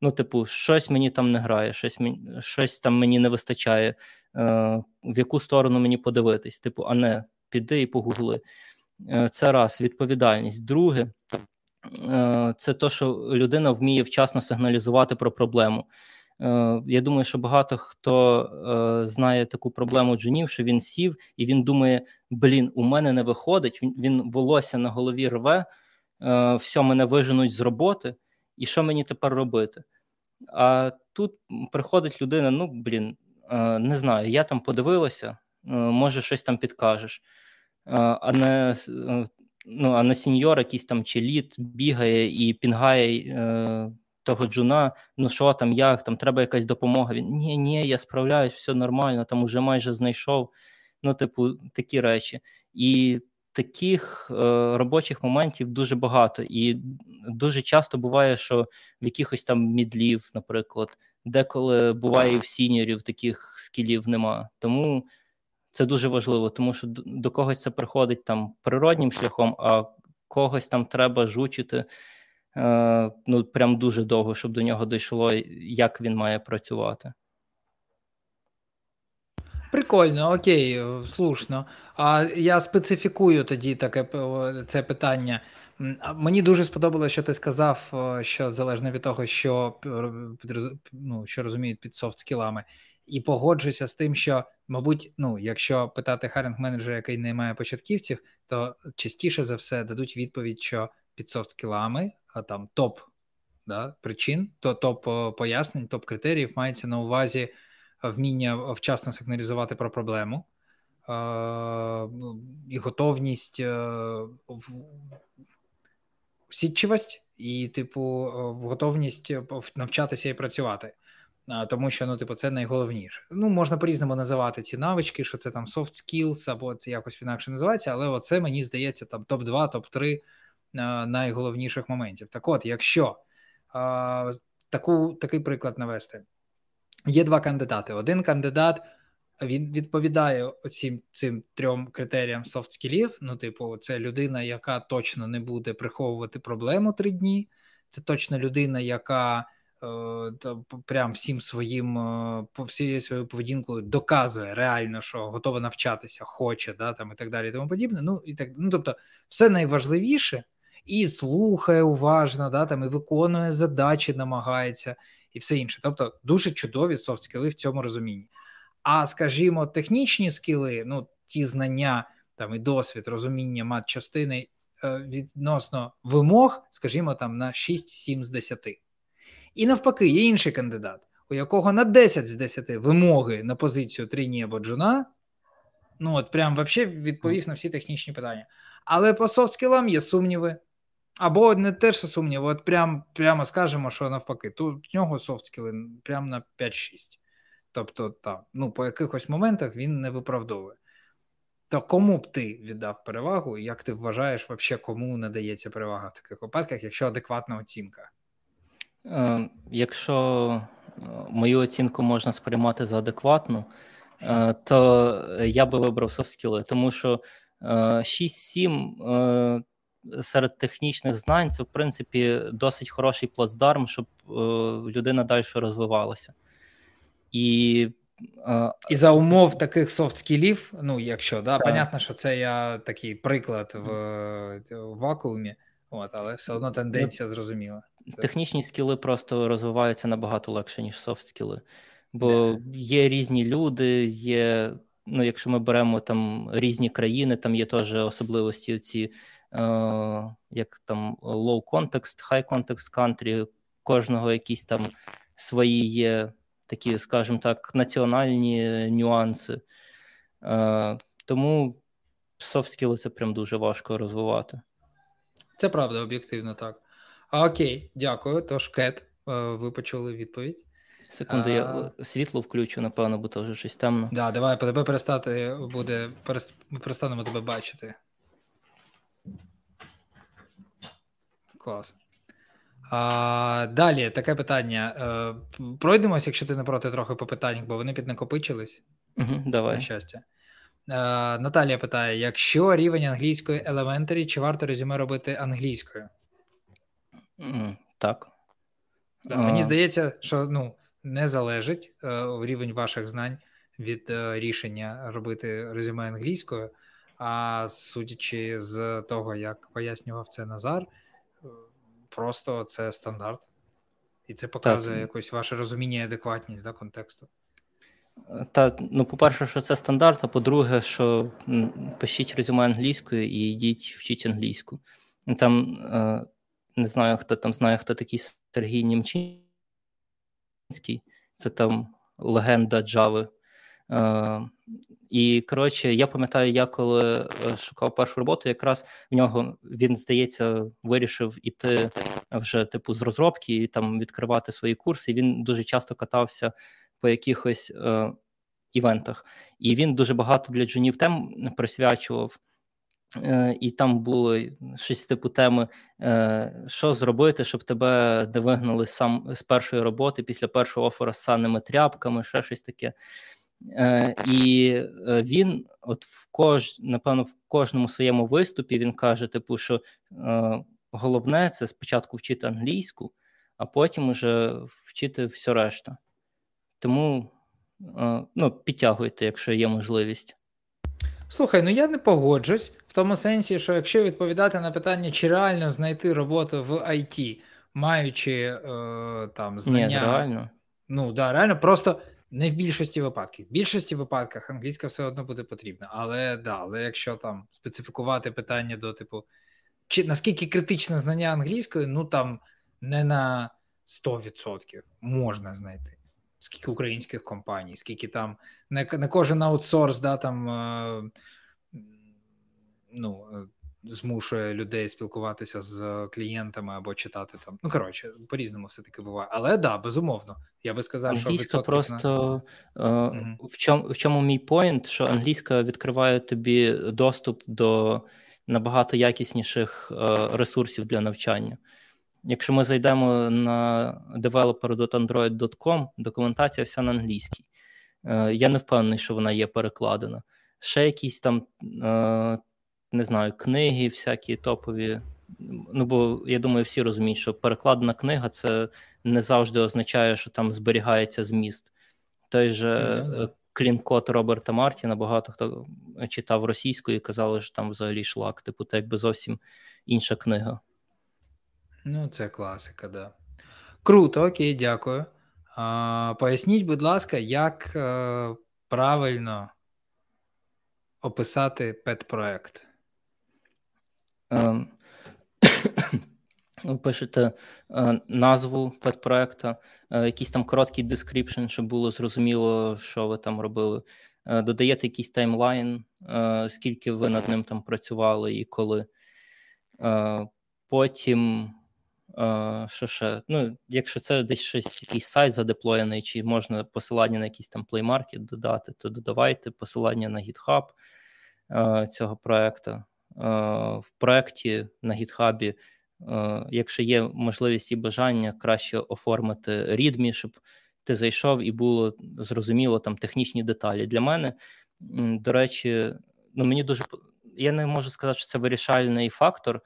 ну, типу, щось мені там не грає, щось щось там мені не вистачає, в яку сторону мені подивитись. Типу, а не піди і погугли. Е, це раз відповідальність. Друге, е, це то, що людина вміє вчасно сигналізувати про проблему. Е, я думаю, що багато хто е, знає таку проблему джунів, що він сів і він думає: блін, у мене не виходить. Він, волосся на голові рве, е, все мене виженуть з роботи і що мені тепер робити? А тут приходить людина: ну, блін, е, не знаю, я там подивилася, е, може, щось там підкажеш. Е, а не ну, а не сеньор, якийсь там чи лід бігає і пінгає того джуна, ну що там, як там, треба якась допомога. Він ні, ні, я справляюсь, все нормально, там уже майже знайшов. Ну, типу, такі речі. І таких е, робочих моментів дуже багато, і дуже часто буває, що в якихось там мідлів, наприклад, деколи буває і в сіньорів таких скілів нема. Тому Це дуже важливо, тому що до когось це приходить там природнім шляхом, а когось там треба жучити е, ну прям дуже довго, щоб до нього дійшло, як він має працювати. Прикольно, окей, слушно. А я специфікую тоді таке це питання. Мені дуже сподобалося, що ти сказав, що залежно від того, що ну, що розуміють під софт-скілами. І погоджуся з тим, що, мабуть, ну, якщо питати харинг менеджера, який не має початківців, то частіше за все дадуть відповідь, що під софт-скілами, а там топ да, причин, то топ пояснень, топ критеріїв мається на увазі вміння вчасно сигналізувати про проблему і готовність сітчивость і, типу, готовність навчатися і працювати. Тому що ну, типу, це найголовніше. Ну, можна по-різному називати ці навички, що це там soft skills, або це якось інакше називається, але оце мені здається там топ-2, топ-3 найголовніших моментів. Так от, якщо а, таку, такий приклад навести, є два кандидати. Один кандидат він відповідає оцім цим трьом критеріям софт скілів. Ну, типу, це людина, яка точно не буде приховувати проблему три дні. Це точно людина, яка е, прям всім своїм е, по всією своєю поведінкою доказує реально, що готова навчатися, хоче, да, там і так далі, і тому подібне. Ну і так, ну тобто, все найважливіше і слухає уважно, да, там і виконує задачі, намагається і все інше. Тобто, дуже чудові софт скіли в цьому розумінні. А скажімо, технічні скіли, ну ті знання там і досвід, розуміння мат частини е, відносно вимог, скажімо, там на 6-7 з 10. І навпаки, є інший кандидат, у якого на 10 з 10 вимоги на позицію трині або джуна. Ну, от прям вообще відповів на всі технічні питання. Але по софт-скілам є сумніви. Або не теж сумніви, от прям, прямо скажемо, що навпаки, тут в нього софт-скіли прямо на 5-6. Тобто, так, ну по якихось моментах він не виправдовує. То кому б ти віддав перевагу, і як ти вважаєш, вообще, кому надається перевага в таких випадках, якщо адекватна оцінка? Е, Якщо е, мою оцінку можна сприймати за адекватну, е, то я би вибрав софт-скіли, тому що е, 6-7 е, серед технічних знань це, в принципі, досить хороший плацдарм, щоб е, людина далі розвивалася. І і за умов таких софт-скілів, ну якщо да, так. понятно, що це я такий приклад в, в вакуумі, от, але все одно тенденція ну, зрозуміла. Технічні скіли просто розвиваються набагато легше, ніж софт-скіли. Бо є різні люди, є, ну, якщо ми беремо там різні країни, там є теж особливості ці, е, як там low context, high context country, кожного якісь там свої є такі, скажімо так, національні нюанси. Е, Тому софт-скіли це прям дуже важко розвивати. Це правда, об'єктивно так. А, Окей, дякую. Тож, Кет, е, ви почули відповідь. Секунду, а... я світло включу, напевно, бо то вже щось темно. Так, да, давай тебе перестати буде. Перестанемо тебе бачити. Клас. А, Далі таке питання. Е, пройдемось, якщо ти не проти трохи по питаннях, бо вони піднакопичились. Угу, Давай. На щастя. Е, Наталія питає: якщо рівень англійської elementary, чи варто резюме робити англійською? Так. Да, Мені здається, що ну, не залежить е, рівень ваших знань від е, рішення робити резюме англійською. А судячи з того, як пояснював це Назар просто це стандарт, і це показує так. якось ваше розуміння і адекватність да, контексту. Так, ну, по-перше, що це стандарт, а по-друге, що пишіть резюме англійською і йдіть вчіть англійську. Там е, не знаю, хто там знає, хто такий Сергій Німчинський, це там легенда Джави. Е, і коротше, я пам'ятаю, я коли е, шукав першу роботу, якраз в нього він здається вирішив іти вже типу з розробки і там відкривати свої курси. Він дуже часто катався по якихось е, івентах, і він дуже багато для джунів тем присвячував. Е, і там було щось типу теми, що зробити, щоб тебе не вигнали сам з першої роботи після першого офора з санними тряпками, ще щось таке. Е, і він, от в кож, напевно, в кожному своєму виступі він каже: типу, що головне це спочатку вчити англійську, а потім уже вчити все решта. Тому ну, підтягуйте, якщо є можливість. Слухай, ну я не погоджусь в тому сенсі, що якщо відповідати на питання, чи реально знайти роботу в IT, маючи е, там знання. Ні, реально. Ну да, реально, просто не в більшості випадків. В більшості випадках англійська все одно буде потрібна. Але да, але якщо там специфікувати питання до типу, чи наскільки критичне знання англійської, ну там не на 100% можна знайти скільки українських компаній, скільки там не не кожен аутсорс, да, там е, ну, е, змушує людей спілкуватися з клієнтами або читати там. Ну коротше, по-різному все таки буває. Але да, безумовно, я би сказав, що англійська просто на... е, в чому в чому мій поінт, що англійська відкриває тобі доступ до набагато якісніших е, ресурсів для навчання. Якщо ми зайдемо на developer.android.com, документація вся на англійській. Е, я не впевнений, що вона є перекладена. Ще якісь там, не знаю, книги, всякі топові. Ну, бо я думаю, всі розуміють, що перекладена книга це не завжди означає, що там зберігається зміст. Той же mm-hmm. Clean Code Роберта Мартіна, багато хто читав російською і казали, що там взагалі шлак, типу, це якби зовсім інша книга. Ну, це класика, да. Круто, окей, дякую. А, Поясніть, будь ласка, як е, правильно описати пет-проект? Ем, ви пишете е, назву пет-проекта, е, якийсь там короткий description, щоб було зрозуміло, що ви там робили. Е, додаєте якийсь таймлайн, скільки ви над ним там працювали і коли. Потім що ще? Ну, Якщо це десь щось, якийсь сайт задеплоєний, чи можна посилання на якийсь там Market додати, то додавайте посилання на GitHub цього проекту. В проєкті на GitHub, якщо є можливість і бажання, краще оформити README, щоб ти зайшов і було зрозуміло там технічні деталі. Для мене, до речі, ну мені дуже я не можу сказати, що це вирішальний фактор.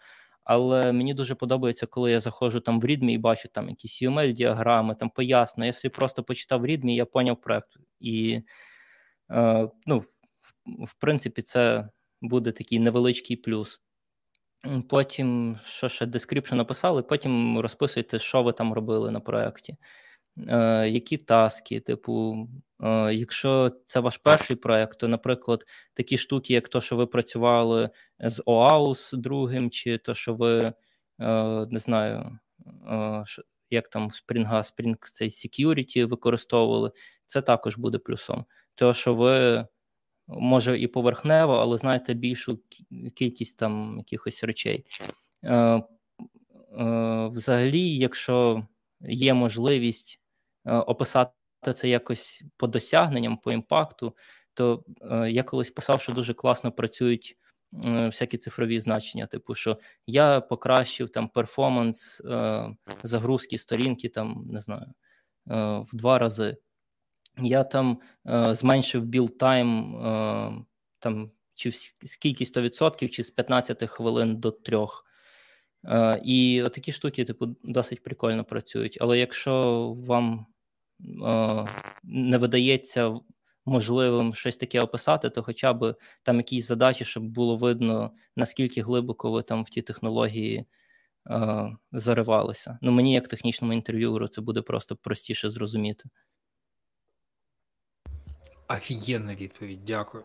Але мені дуже подобається, коли я заходжу там в рідмі і бачу там якісь UML-діаграми, там пояснення. Я собі просто почитав рідмі, я поняв проект. І е, ну, в, в принципі, це буде такий невеличкий плюс. Потім, що ще description написали, потім розписуйте, що ви там робили на проєкті. Е, які таски, типу, е, якщо це ваш перший проєкт, то, наприклад, такі штуки, як то, що ви працювали з OAuth другим, чи то, що ви е, не знаю, як там Spring, Spring цей security використовували, це також буде плюсом. Те, що ви. Може і поверхнево, але знаєте більшу кількість там якихось речей. Е, е, Взагалі, якщо є можливість Е, описати це якось по досягненням, по імпакту, то е, я колись писав, що дуже класно працюють е, всякі цифрові значення, типу, що я покращив там перформанс загрузки сторінки, там не знаю, в два рази. Я там зменшив build time там чи скільки 100%, чи з 15 хвилин до 3. І такі штуки, типу, досить прикольно працюють. Але якщо вам не видається можливим щось таке описати, то хоча б там якісь задачі, щоб було видно, наскільки глибоко ви там в ті технології е, заривалися. Ну, мені, як технічному інтерв'юеру, це буде просто простіше зрозуміти. Офігенна відповідь, дякую.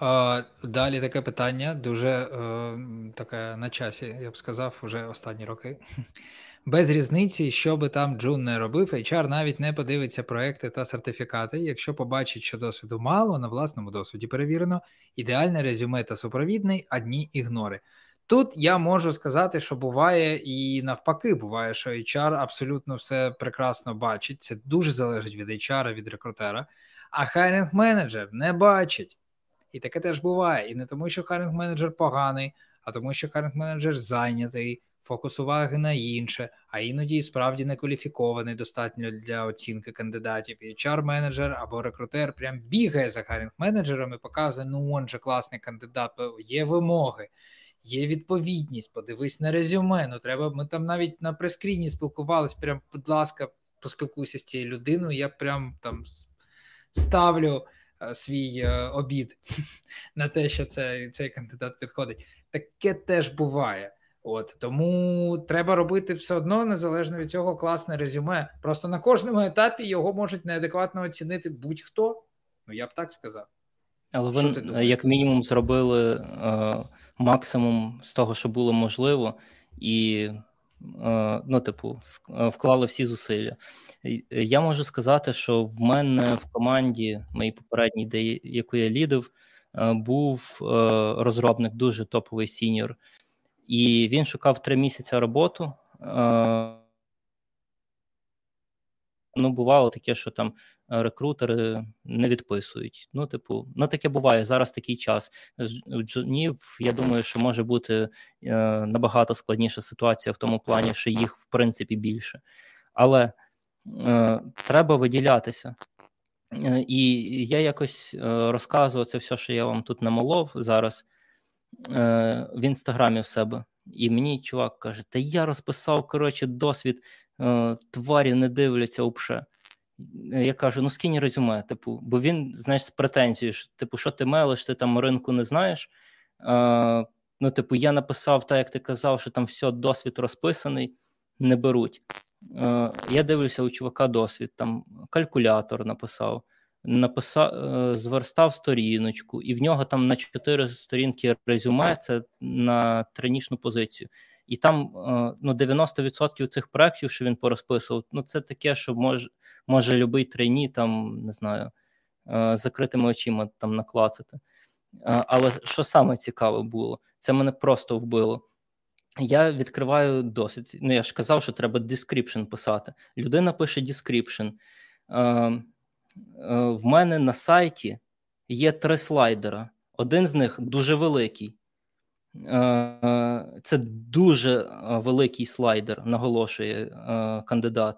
А, Далі таке питання, дуже е, таке на часі, я б сказав, уже останні роки. Без різниці, що би там Джун не робив, HR навіть не подивиться проекти та сертифікати. Якщо побачить, що досвіду мало, на власному досвіді перевірено, ідеальне резюме та супровідний, одні ігнори. Тут я можу сказати, що буває і навпаки, буває, що HR абсолютно все прекрасно бачить. Це дуже залежить від HR, від рекрутера, а хайринг менеджер не бачить. І таке теж буває. І не тому, що хайринг менеджер поганий, а тому, що хайринг менеджер зайнятий фокус уваги на інше, а іноді справді не кваліфікований достатньо для оцінки кандидатів. І HR-менеджер або рекрутер прям бігає за харінг-менеджером і показує, ну он же класний кандидат, є вимоги. Є відповідність, подивись на резюме. Ну треба. Ми там навіть на прескріні спілкувались. Прям, будь ласка, поспілкуйся з цією людиною. Я прям там ставлю Е, свій е, обід на те, що цей, цей кандидат підходить. Таке теж буває. От тому треба робити все одно незалежно від цього класне резюме. Просто на кожному етапі його можуть неадекватно оцінити будь-хто. Ну я б так сказав. Але ви як мінімум зробили е, максимум з того, що було можливо, і е, ну, типу, вклали всі зусилля. Е, я можу сказати, що в мене в команді, моїй попередній, де яку я лідив, е, був е, розробник дуже топовий senior, і він шукав три місяці роботу. Ну, бувало таке, що там рекрутери не відписують. Ну, типу, ну таке буває. Зараз такий час. Джунів, я думаю, що може бути е, набагато складніша ситуація в тому плані, що їх в принципі більше. Але Е, треба виділятися. Е, і я якось е, розказував це все, що я вам тут намолов зараз в інстаграмі в себе. І мені чувак каже: Та я розписав коротше, досвід, тварі не дивляться упше. Я кажу: ну скинь резюме, типу, бо він, знаєш, з претензією, типу, що ти мелиш, ти там ринку не знаєш. Ну, типу, я написав так, як ти казав, що там все, досвід розписаний, не беруть. Е, я дивлюся у чувака досвід, там калькулятор написав, написав, е, зверстав сторіночку, і в нього там на чотири сторінки резюме це на тренічну позицію. І там е, ну, 90% цих проєктів, що він порозписував, ну це таке, що може може любий трейні, там, не знаю, закритими очима там наклацати. Але що саме цікаве було, це мене просто вбило. Я відкриваю досить. Ну, я ж казав, що треба description писати. Людина пише description. Е, е, В мене на сайті є три слайдера. Один з них дуже великий. Е, Це дуже е, великий слайдер, наголошує е, кандидат.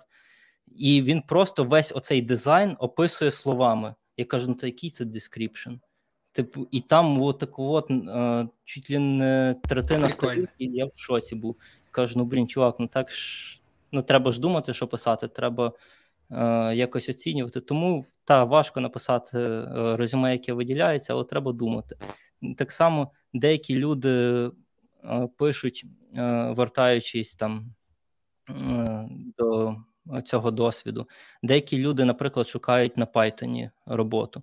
І він просто весь оцей дизайн описує словами. Я кажу, ну, то який це description? Типу, і там от так от чуть ли не третина сторінки, і я в шоці був. Кажу, ну блін, чувак, ну так ж ну треба ж думати, що писати, треба е, якось оцінювати. Тому та важко написати резюме, яке виділяється, але треба думати. Так само деякі люди е, пишуть, е, вертаючись там е, до цього досвіду. Деякі люди, наприклад, шукають на Python роботу.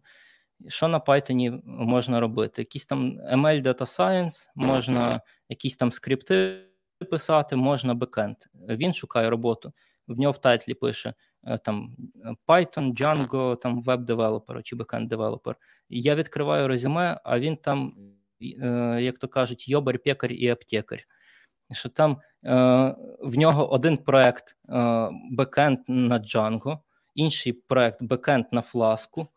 Що на Python можна робити? Якийсь там ML Data Science, можна якісь там скрипти писати, можна backend. Він шукає роботу. В нього в тайтлі пише е, там Python, Django, там web developer чи backend developer. Я відкриваю резюме, а він там, е, як то кажуть, йобар, пекар і аптекар. Що там е, в нього один проект backend на Django, інший проект backend на Flask у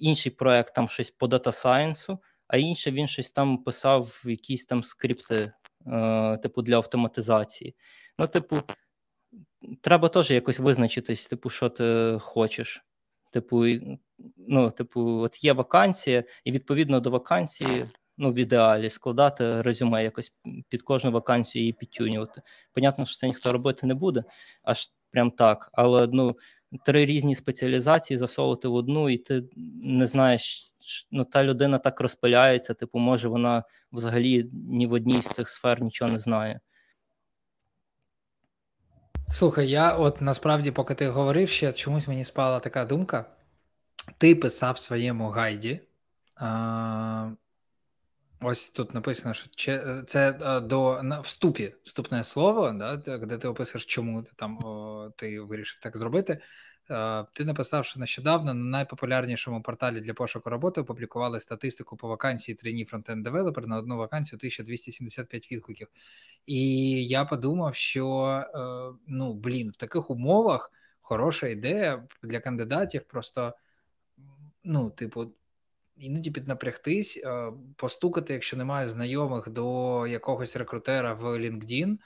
інший проект там щось по data science у, а інше він щось там писав в якісь там скрипти, е, типу, для автоматизації. Ну, типу, треба теж якось визначитись, типу, що ти хочеш. Типу, ну, типу, от є вакансія, і відповідно до вакансії, ну, в ідеалі, складати резюме якось під кожну вакансію і підтюнювати. Понятно, що це ніхто робити не буде, аж прям так. Але ну, три різні спеціалізації засовувати в одну, і ти не знаєш, ну та людина так розпиляється, типу, може вона взагалі ні в одній з цих сфер нічого не знає. Слухай, я от насправді, поки ти говорив, ще чомусь мені спала така думка. Ти писав своєму гайді. А, Ось тут написано, що це е, до на вступі вступне слово, да, де ти описуєш, чому ти там о, ти вирішив так зробити. Е, ти написав, що нещодавно на найпопулярнішому порталі для пошуку роботи опублікували статистику по вакансії trainee frontend developer на одну вакансію 1275 відгуків. І я подумав, що е, ну блін, в таких умовах хороша ідея для кандидатів просто. Ну, типу, іноді піднапрягтись, е, постукати, якщо немає знайомих до якогось рекрутера в LinkedIn,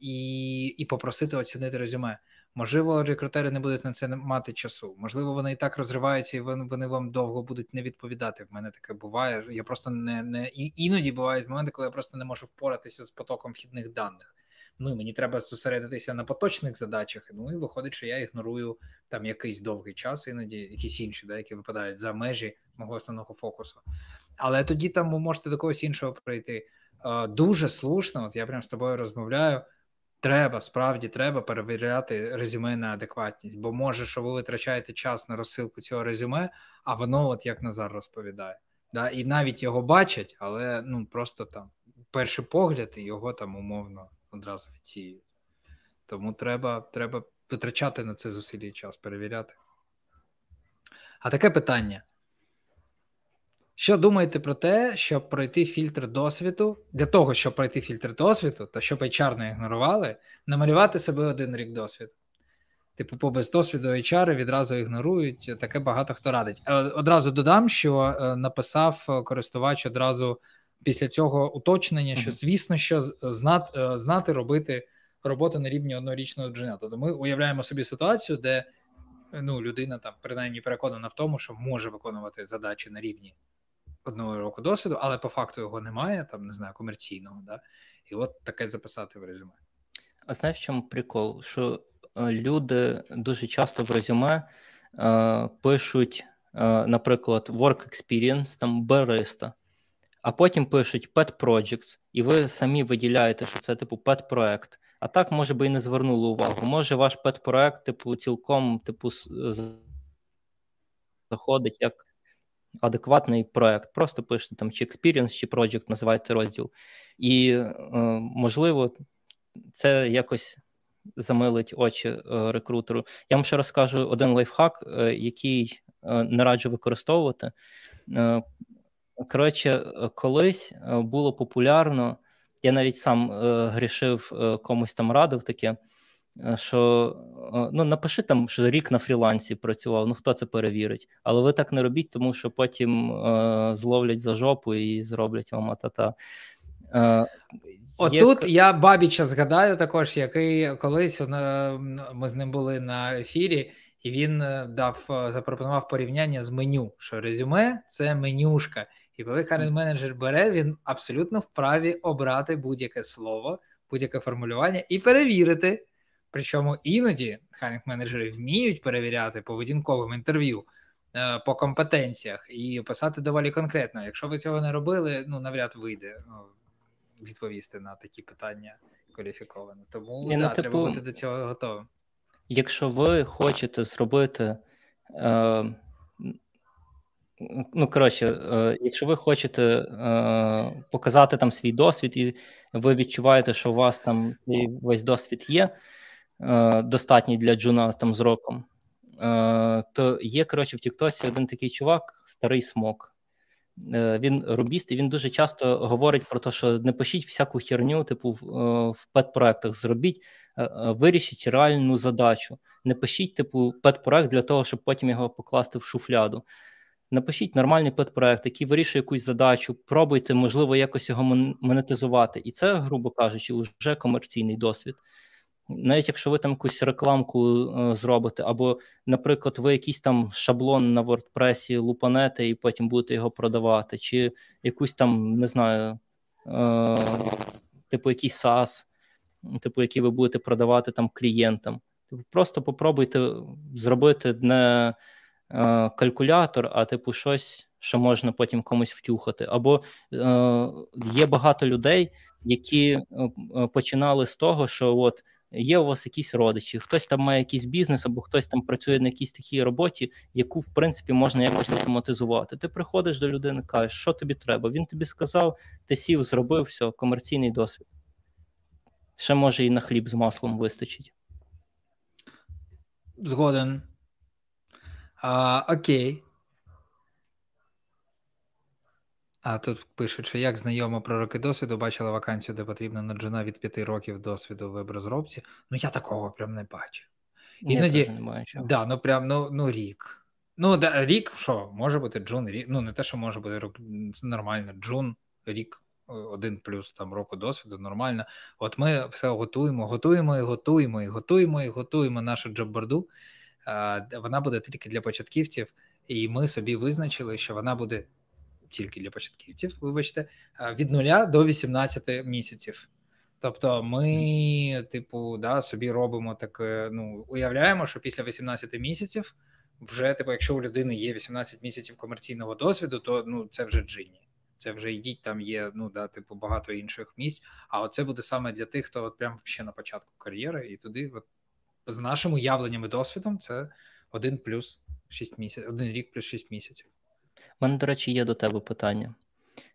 і і попросити оцінити резюме. Можливо, рекрутери не будуть на це мати часу. Можливо, вони і так розриваються, і вони вам довго будуть не відповідати. В мене таке буває. Я просто не не іноді бувають моменти, коли я просто не можу впоратися з потоком вхідних даних. Ну і мені треба зосередитися на поточних задачах. Ну і виходить, що я ігнорую там якийсь довгий час, іноді якісь інші, да, які випадають за межі мого основного фокусу. Але тоді там ви можете до когось іншого прийти. Дуже слушно, от я прям з тобою розмовляю. Треба, справді треба перевіряти резюме на адекватність, бо може, що ви витрачаєте час на розсилку цього резюме, а воно, от як Назар розповідає, да, і навіть його бачать, але ну просто там перший погляд і його там умовно одразу відсіють. Тому треба треба витрачати на це зусилля і час, перевіряти. А таке питання: що думаєте про те, щоб пройти фільтр досвіду, для того, щоб пройти фільтр досвіду, та щоб HR не ігнорували, намалювати себе один рік досвіду? Типу, по без досвіду HR відразу ігнорують, таке багато хто радить. Е, одразу додам, що е, написав користувач одразу після цього уточнення, що, звісно, що знати, е, знати робити роботу на рівні однорічного джуна. Тобто ми уявляємо собі ситуацію, де ну, людина там принаймні переконана в тому, що може виконувати задачі на рівні одного року досвіду, але по факту його немає, там не знаю, комерційного. Да? І от таке записати в резюме. А знаєш, в чому прикол? Що е, люди дуже часто в резюме е, пишуть, е, наприклад, work experience, там бариста, а потім пишуть pet projects, і ви самі виділяєте, що це типу pet проект. А так, може би і не звернули увагу. Може, ваш pet проект, типу, цілком типу, заходить як адекватний проект. Просто пишете там чи experience, чи project, називайте розділ. І, е, можливо, це якось замилить очі е, рекрутеру. Я вам ще розкажу один лайфхак, е, який не раджу використовувати. Коротше, колись було популярно, я навіть сам грішив комусь там радив таке. Е, що е, ну, напиши там, що рік на фрілансі працював, ну хто це перевірить. Але ви так не робіть, тому що потім е, зловлять за жопу і зроблять вам атата. Е, Отут Є... я Бабіча згадаю також, який колись ми з ним були на ефірі, і він дав запропонував порівняння з меню, що резюме це менюшка. І коли харен менеджер бере, він абсолютно вправі обрати будь-яке слово, будь-яке формулювання і перевірити. Причому іноді хайнінг менеджери вміють перевіряти поведінковим інтерв'ю е, по компетенціях і писати доволі конкретно. Якщо ви цього не робили, ну навряд вийде ну, відповісти на такі питання кваліфіковано. Тому Ні, ну, да, ну, типу, треба бути до цього готовим. Якщо ви хочете зробити. Е... Ну, коротше, е, якщо ви хочете е, показати там свій досвід, і ви відчуваєте, що у вас там весь досвід є, Е, достатній для джуна там з роком, е, то є, коротше, в Тіктосі один такий чувак, старий смок. Е, він рубіст, і він дуже часто говорить про те, що не пишіть всяку херню, типу в пет-проектах. Зробіть, вирішіть реальну задачу. Не пишіть, типу, пет-проект для того, щоб потім його покласти в шуфляду. Напишіть нормальний пет-проект, який вирішує якусь задачу, пробуйте, можливо, якось його монетизувати. І це, грубо кажучи, вже комерційний досвід навіть якщо ви там якусь рекламку е, зробите, або, наприклад, ви якийсь там шаблон на WordPress лупанете і потім будете його продавати, чи якусь там, не знаю, е, типу якийсь SaaS, типу, який ви будете продавати там клієнтам. Типу, просто попробуйте зробити не е, калькулятор, а типу щось, що можна потім комусь втюхати. Або е, є багато людей, які е, починали з того, що от є у вас якісь родичі, хтось там має якийсь бізнес, або хтось там працює на якійсь такій роботі, яку, в принципі, можна якось автоматизувати. Ти приходиш до людини, кажеш, що тобі треба. Він тобі сказав, ти сів, зробив все, комерційний досвід. Ще може і на хліб з маслом вистачить. Згоден. А, Окей. А тут пишуть, що як знайомо про роки досвіду, бачила вакансію, де потрібно на джуна від 5 років досвіду в веб-розробці. Ну я такого прям не бачу. Іноді, не бачу. Да, ну прям ну, ну рік. Ну, да, рік що, може бути джун, рік. Ну, не те, що може бути нормально, джун, рік. один плюс там року досвіду, нормально. От ми все готуємо, готуємо і готуємо, і готуємо, і готуємо нашу джобборду. Вона буде тільки для початківців, і ми собі визначили, що вона буде тільки для початківців, вибачте, від нуля до 18 місяців. Тобто, ми, типу, да, собі робимо таке, ну уявляємо, що після 18 місяців вже, типу, якщо у людини є 18 місяців комерційного досвіду, то ну це вже джині. Це вже йдіть, там є ну да, типу багато інших місць. А оце буде саме для тих, хто от прямо ще на початку кар'єри, і туди, от з нашим уявленням і досвідом, це один плюс 6 місяців, один рік плюс 6 місяців. У мене, до речі, є до тебе питання.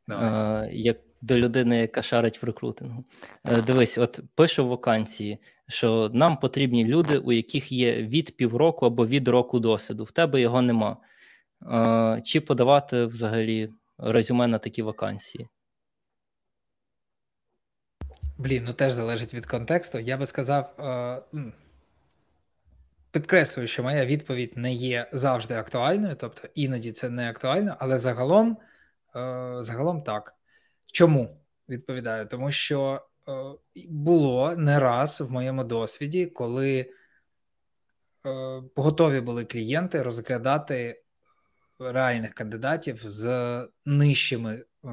Е, Як до людини, яка шарить в рекрутингу. Е, Дивись, от пише в вакансії, що нам потрібні люди, у яких є від півроку або від року досвіду. В тебе його нема. Е, Чи подавати взагалі резюме на такі вакансії? Блін, ну теж залежить від контексту. Я би сказав, е, підкреслюю, що моя відповідь не є завжди актуальною, тобто іноді це не актуально, але загалом, е, загалом так. Чому відповідаю? Тому що е, було не раз в моєму досвіді, коли готові були клієнти розглядати реальних кандидатів з нижчими е,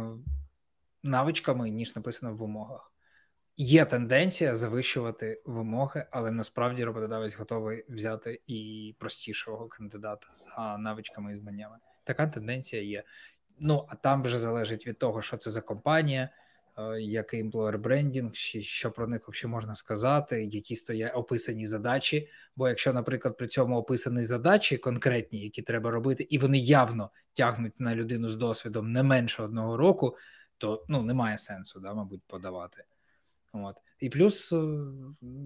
навичками, ніж написано в вимогах. Є тенденція завищувати вимоги, але насправді роботодавець готовий взяти і простішого кандидата за навичками і знаннями. Така тенденція є. Ну а там вже залежить від того, що це за компанія. Е, який емплоєр брендінг, що про них взагалі можна сказати, які стоять описані задачі. Бо якщо, наприклад, при цьому описані задачі конкретні, які треба робити, і вони явно тягнуть на людину з досвідом не менше одного року, то ну немає сенсу, да, мабуть, подавати. От. І плюс е,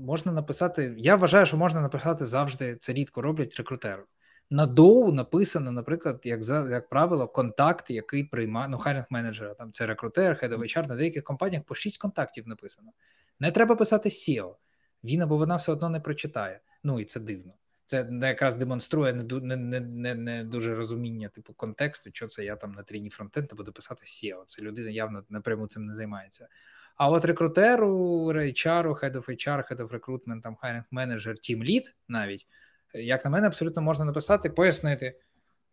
можна написати. Я вважаю, що можна написати завжди це рідко роблять рекрутеру. На доу написано, наприклад, як за як правило, контакт, який приймає ну, хайринг менеджера, там це рекрутер, head HR, на деяких компаніях по 6 контактів написано. Не треба писати SEO. Він або вона все одно не прочитає. Ну і це дивно. Це якраз демонструє не не, не, не дуже розуміння типу контексту, що це я там на тріні фронтенда буду писати SEO. Це людина явно напряму цим не займається. А от рекрутеру, HR, head of HR, head of recruitment, там хайринг менеджер, team lead навіть як на мене, абсолютно можна написати, пояснити.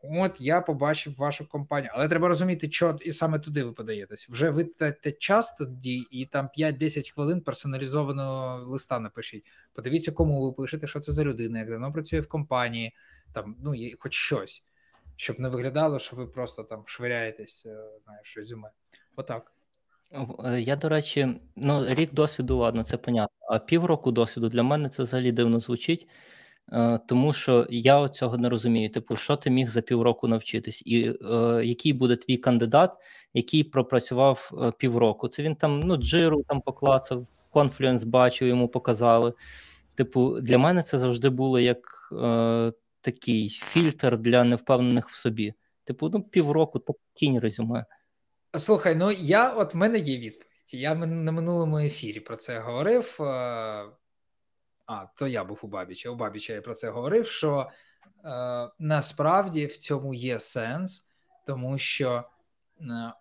От я побачив вашу компанію, але треба розуміти, що і саме туди ви подаєтесь. Вже витратите час тоді, і там 5-10 хвилин персоналізованого листа напишіть. Подивіться, кому ви пишете, що це за людина, як давно працює в компанії, там ну є хоч щось, щоб не виглядало, що ви просто там швиряєтесь, е, знаєш, резюме. Отак. Е, я, до речі, ну рік досвіду, ладно, це понятно. А півроку досвіду для мене це взагалі дивно звучить. Е, тому що я цього не розумію. Типу, що ти міг за півроку навчитись, і е, який буде твій кандидат, який пропрацював півроку? Це він там ну джиру там поклацав, конфлюенс бачив, йому показали. Типу, для мене це завжди було як такий фільтр для невпевнених в собі. Типу, ну півроку, то кінь резюме. Слухай, ну я от в мене є відповідь. Я на минулому ефірі про це говорив. Е, а, то я був у Бабіча. У Бабіча я про це говорив. Що е, насправді в цьому є сенс, тому що е,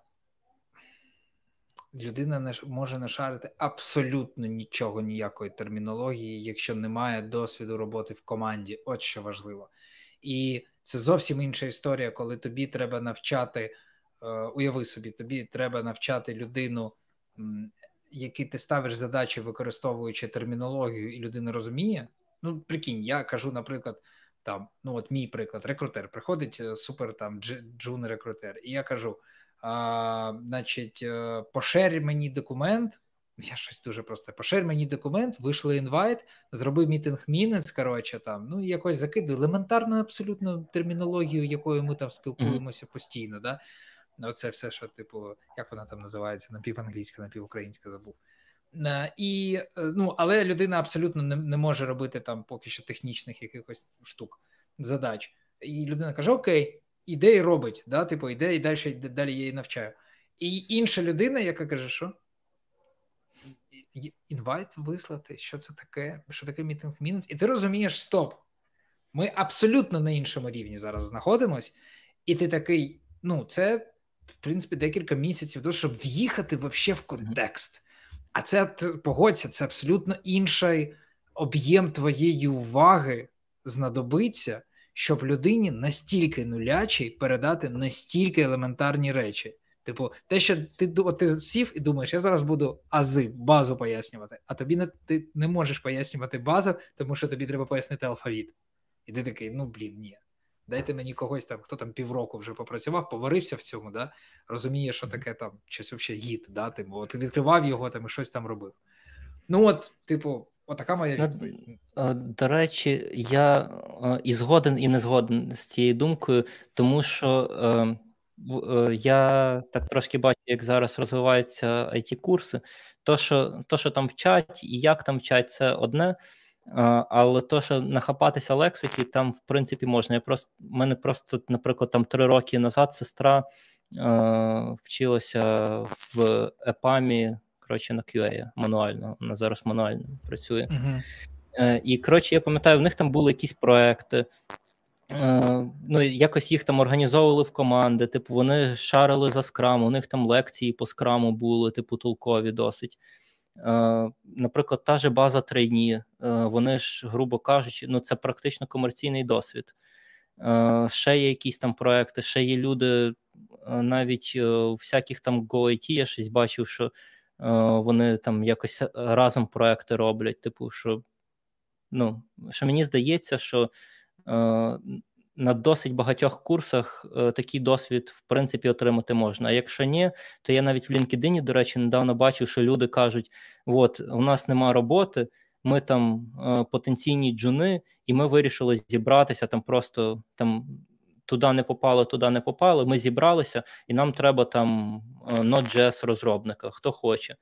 людина не може не шарити абсолютно нічого, ніякої термінології, якщо немає досвіду роботи в команді. От що важливо. І це зовсім інша історія, коли тобі треба навчати. Е, уяви собі, тобі треба навчати людину які ти ставиш задачі, використовуючи термінологію, і людина розуміє. Ну, прикинь, я кажу, наприклад, там, ну от мій приклад, рекрутер приходить е, супер там джун рекрутер, і я кажу: а, значить, е, пошер мені документ. Я щось дуже просто пошир мені документ, вийшли інвайт, зробив мітинг мінець, коротше, там, ну і якось закидую елементарну абсолютно термінологію, якою ми там спілкуємося постійно. Да? Оце все, що, типу, як вона там називається, напіванглійська, напівукраїнська забув. Е, і, е, ну, Але людина абсолютно не, не може робити там поки що технічних якихось штук, задач. І людина каже: Окей, іде і робить, да, типу, іде і далі далі я її навчаю. І інша людина, яка каже, що інвайт вислати, що це таке, що таке мітинг мінус, і ти розумієш, стоп. Ми абсолютно на іншому рівні зараз знаходимось, і ти такий, ну, це в принципі декілька місяців, того, щоб в'їхати вообще в контекст. А це погодься, це абсолютно інший об'єм твоєї уваги знадобиться, щоб людині настільки нулячий передати настільки елементарні речі. Типу, те, що ти от ти сів і думаєш, я зараз буду ази, базу пояснювати, а тобі не ти не можеш пояснювати базу, тому що тобі треба пояснити алфавіт. І ти такий, ну блін, ні. Дайте мені когось там, хто там півроку вже попрацював, поварився в цьому, да, розуміє, що таке там щось взагалі гід, да, типу, от відкривав його там і щось там робив. Ну, от, типу, отака моя відповідь. До речі, я і згоден, і не згоден з цією думкою, тому що. Е, Е, я так трошки бачу, як зараз розвиваються it курси То, що то, що там вчать і як там вчать, це одне. Але то, що нахапатися лексики, там в принципі можна. Я просто в мене просто, наприклад, там три роки назад сестра е, вчилася в ЕПАМі, коротше, на QA мануально. Вона зараз мануально працює. Uh-huh. Е, і коротше, я пам'ятаю, в них там були якісь проекти. Е, ну, якось їх там організовували в команди, типу, вони шарили за скрам, у них там лекції по скраму були, типу, толкові досить. Е, наприклад, та же база трейні, е, вони ж, грубо кажучи, ну це практично комерційний досвід. Ще є якісь там проекти, ще є люди, навіть у всяких там GoIT я щось бачив, що вони там якось разом проекти роблять. Типу, що ну, що мені здається, що Е, на досить багатьох курсах е, такий досвід, в принципі, отримати можна. А якщо ні, то я навіть в LinkedIn, до речі, недавно бачив, що люди кажуть: от у нас нема роботи, ми там е, потенційні джуни, і ми вирішили зібратися там просто там. Туди не попало, туди не попало. Ми зібралися, і нам треба там Node.js розробника, хто хоче.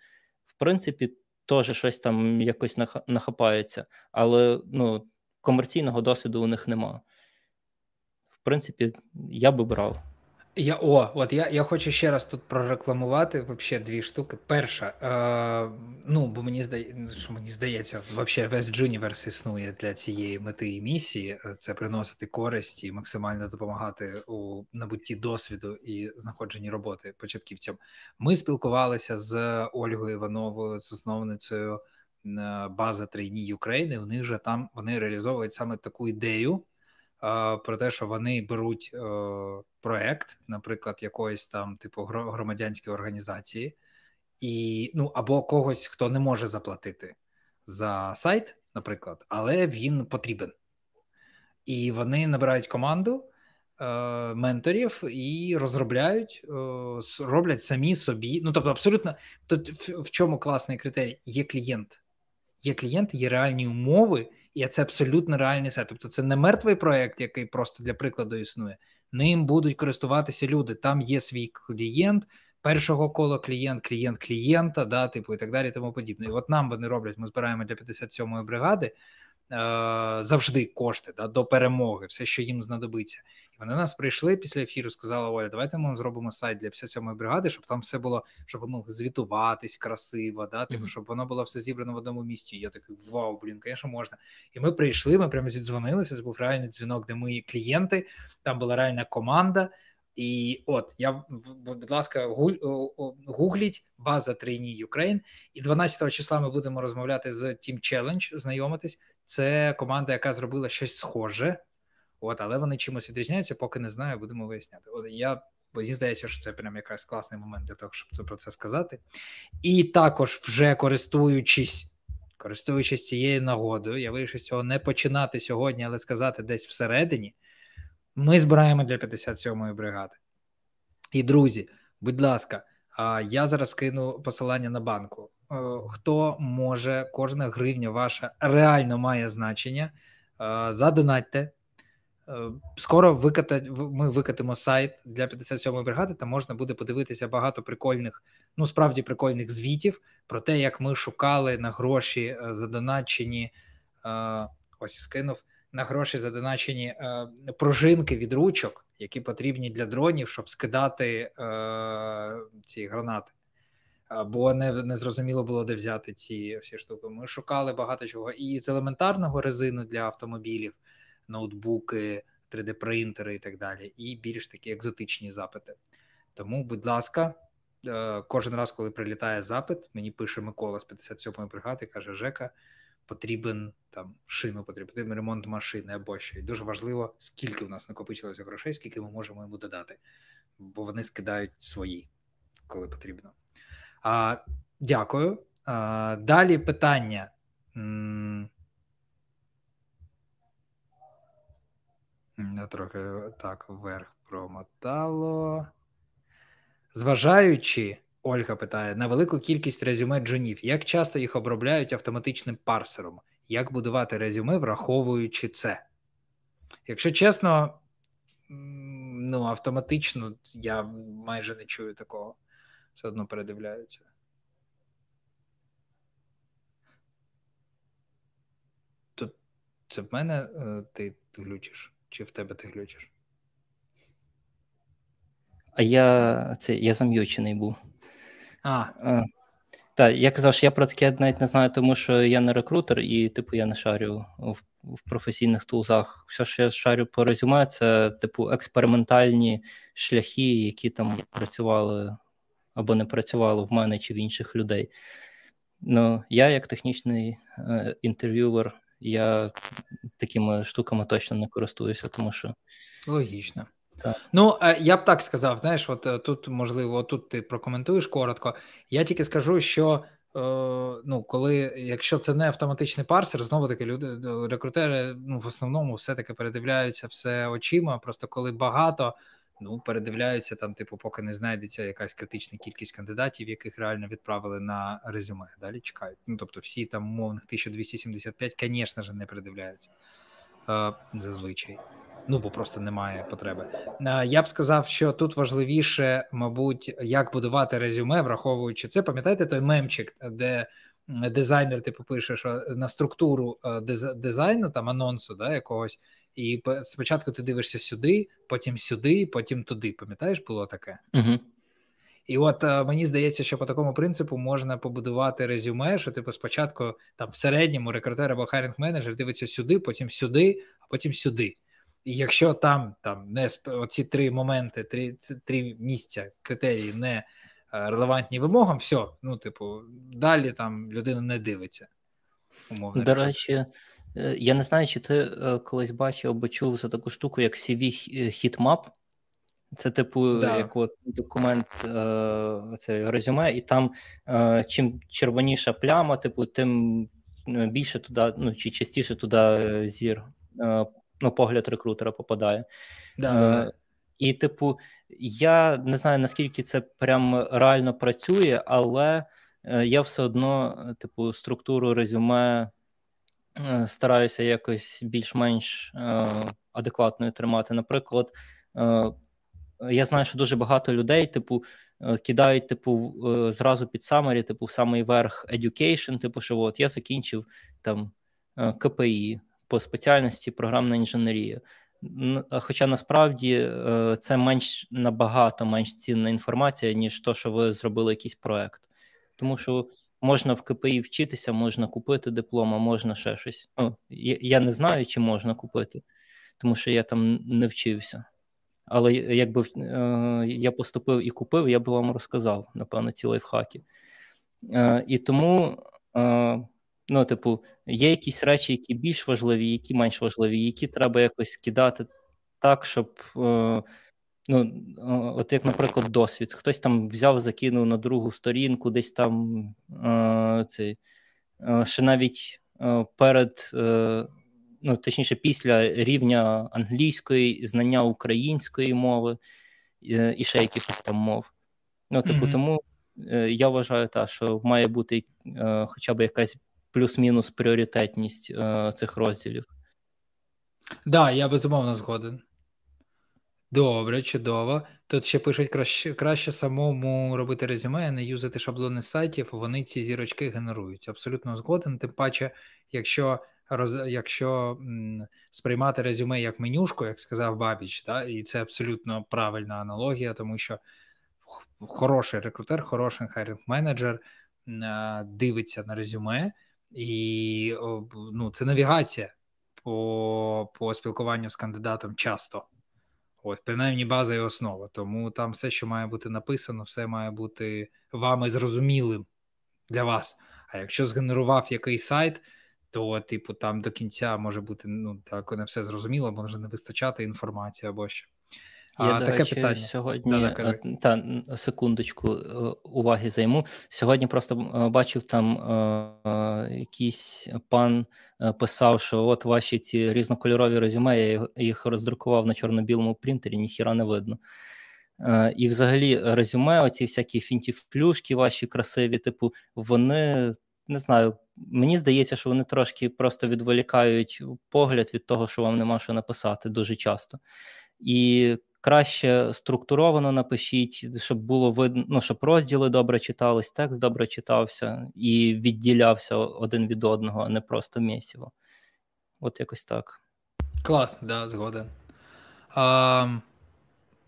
В принципі, теж щось там якось нахапається. Але ну, комерційного досвіду у них нема. Принципі, я би брав. Я о, от я я хочу ще раз тут прорекламувати вообще дві штуки. Перша, е, ну бо мені здає, що мені здається, вообще весь Джуніверс існує для цієї мети і місії. Е, це приносити користь і максимально допомагати у набутті досвіду і знаходженні роботи початківцям. Ми спілкувалися з Ольгою Івановою, засновницею база трейні України. У них же там вони реалізовують саме таку ідею про те, що вони беруть проект, наприклад, якоїсь там типу громадянської організації, і ну або когось, хто не може заплатити за сайт, наприклад, але він потрібен. І вони набирають команду. Менторів і розробляють, роблять самі собі. Ну тобто, абсолютно тут в чому класний критерій? Є клієнт, є клієнт, є реальні умови, і це абсолютно реальний сайт. Тобто це не мертвий проект, який просто для прикладу існує. Ним будуть користуватися люди. Там є свій клієнт. Першого кола клієнт, клієнт клієнта, да, типу і так далі, тому подібне. І от нам вони роблять. Ми збираємо для 57-ї бригади Е, завжди кошти да, до перемоги, все, що їм знадобиться. Вони нас прийшли після ефіру, сказали, Оля, давайте ми зробимо сайт для 57-ї бригади, щоб там все було, щоб ми могли звітуватись красиво, да, типу, щоб воно було все зібрано в одному місці. І я такий вау, блін, звісно, можна. І ми прийшли, ми прямо зідзвонилися. Це був реальний дзвінок, де ми клієнти, там була реальна команда. І от я будь ласка, гугліть база трейні Ukraine. І 12 числа ми будемо розмовляти з Team Challenge, знайомитись. Це команда, яка зробила щось схоже, от, але вони чимось відрізняються, поки не знаю, будемо виясняти. От я мені здається, що це прям якраз класний момент для того, щоб про це сказати. І також, вже користуючись, користуючись цією нагодою, я вирішив цього не починати сьогодні, але сказати десь всередині. Ми збираємо для 57-ї бригади. І друзі, будь ласка, я зараз кину посилання на банку. Е, хто може, кожна гривня ваша реально має значення. Е, задонатьте. Е, скоро виката, ми викатимо сайт для 57-ї бригади, там можна буде подивитися багато прикольних, ну справді прикольних звітів про те, як ми шукали на гроші задоначені. Ось скинув на гроші задоначені е, пружинки від ручок, які потрібні для дронів, щоб скидати е, ці гранати. Бо не не зрозуміло було, де взяти ці всі штуки. Ми шукали багато чого і з елементарного резину для автомобілів, ноутбуки, 3D-принтери і так далі, і більш такі екзотичні запити. Тому, будь ласка, е, кожен раз, коли прилітає запит, мені пише Микола з 57-ї бригади, каже: Жека, потрібен там шину, потрібен ремонт машини або що. І дуже важливо, скільки у нас накопичилося грошей, скільки ми можемо йому додати, бо вони скидають свої, коли потрібно. А, Дякую. А, Далі питання. Трохи так вверх промотало. Зважаючи, Ольга питає, на велику кількість резюме джунів, як часто їх обробляють автоматичним парсером? Як будувати резюме, враховуючи це? Якщо чесно, ну, автоматично я майже не чую такого. Все одно передивляються. Тут це в мене е, ти глючиш? Чи в тебе ти глючиш? А я це я зам'ючений був. А. а Так, я казав, що я про таке навіть не знаю, тому що я не рекрутер, і, типу, я не шарю в, в професійних тулзах. Все, що я шарю по резюме, це, типу, експериментальні шляхи, які там працювали або не працювали в мене чи в інших людей. Ну, я, як технічний е, інтерв'ювер, я такими штуками точно не користуюся, тому що. Логічно. Так. Ну, е, я б так сказав, знаєш, от е, тут, можливо, тут ти прокоментуєш коротко. Я тільки скажу, що е, ну, коли, якщо це не автоматичний парсер, знову таки люди, рекрутери ну, в основному все-таки передивляються все очима. Просто коли багато, ну, передивляються там, типу, поки не знайдеться якась критична кількість кандидатів, яких реально відправили на резюме. Далі чекають. Ну, тобто, всі там умовних 1275, звісно ж, не передивляються е, зазвичай ну бо просто немає потреби. Я б сказав, що тут важливіше, мабуть, як будувати резюме, враховуючи це. Пам'ятаєте той мемчик, де дизайнер типу пише, що на структуру е, дизайну там анонсу да, якогось, і спочатку ти дивишся сюди, потім сюди, потім туди. Пам'ятаєш, було таке? Угу. І от е, мені здається, що по такому принципу можна побудувати резюме, що типу спочатку там в середньому рекрутер або хайринг менеджер дивиться сюди, потім сюди, а потім сюди. І якщо там там не оці три моменти, три три місця, критерії не е, релевантні вимогам, все, ну, типу, далі там людина не дивиться. Умовно. До речі, я не знаю, чи ти е, колись бачив або чув за таку штуку, як CV Heatmap. Це, типу, да. як от документ це резюме, і там чим червоніша пляма, типу, тим більше туди, ну чи частіше туди зір ну, погляд рекрутера попадає. Да, е, І, типу, я не знаю, наскільки це прям реально працює, але е, я все одно, типу, структуру резюме е, стараюся якось більш-менш е, адекватною тримати. Наприклад, е, я знаю, що дуже багато людей, типу, е, кидають, типу, зразу під самері, типу, в самий верх education, типу, що от я закінчив там КПІ по спеціальності програмна інженерія. Хоча насправді е, це менш набагато менш цінна інформація, ніж то, що ви зробили якийсь проект. Тому що можна в КПІ вчитися, можна купити диплом, а можна ще щось. Ну, Я не знаю, чи можна купити, тому що я там не вчився. Але якби е, я поступив і купив, я би вам розказав, напевно, ці лайфхаки. Е, І тому. Ну, типу, є якісь речі, які більш важливі, які менш важливі, які треба якось скидати так, щоб. Е, ну, От як, наприклад, досвід. Хтось там взяв, закинув на другу сторінку, десь там е, цей, е, ще навіть е, перед, е, ну, точніше, після рівня англійської, знання української мови е, і ще якихось там мов. Ну, типу, mm-hmm. тому е, я вважаю, та, що має бути хоча б якась плюс-мінус пріоритетність е, цих розділів. Так, да, я безумовно згоден. Добре, чудово. Тут ще пишуть краще краще самому робити резюме, а не юзати шаблони сайтів, вони ці зірочки генерують. Абсолютно згоден. Тим паче, якщо роз, якщо м, сприймати резюме як менюшку, як сказав Бабіч, да, і це абсолютно правильна аналогія, тому що хороший рекрутер, хороший хайринг менеджер дивиться на резюме і ну, це навігація по по спілкуванню з кандидатом часто. Ось, принаймні, база і основа. Тому там все, що має бути написано, все має бути вами зрозумілим для вас. А якщо згенерував який сайт, то, типу, там до кінця може бути ну так не все зрозуміло, може не вистачати інформації або що. Я, а, до таке речі, питання. сьогодні да, е, та секундочку е, уваги займу. Сьогодні просто е, бачив там е, якийсь пан писав, що от ваші ці різнокольорові резюме, я їх роздрукував на чорно-білому принтері, ніхіра не видно. Е, І взагалі резюме, оці всякі фінтіфлюшки ваші красиві, типу, вони не знаю. Мені здається, що вони трошки просто відволікають погляд від того, що вам нема що написати дуже часто. І краще структуровано напишіть, щоб було видно, ну, щоб розділи добре читались, текст добре читався і відділявся один від одного, а не просто місіво. От якось так. Класно, да, згоден. А,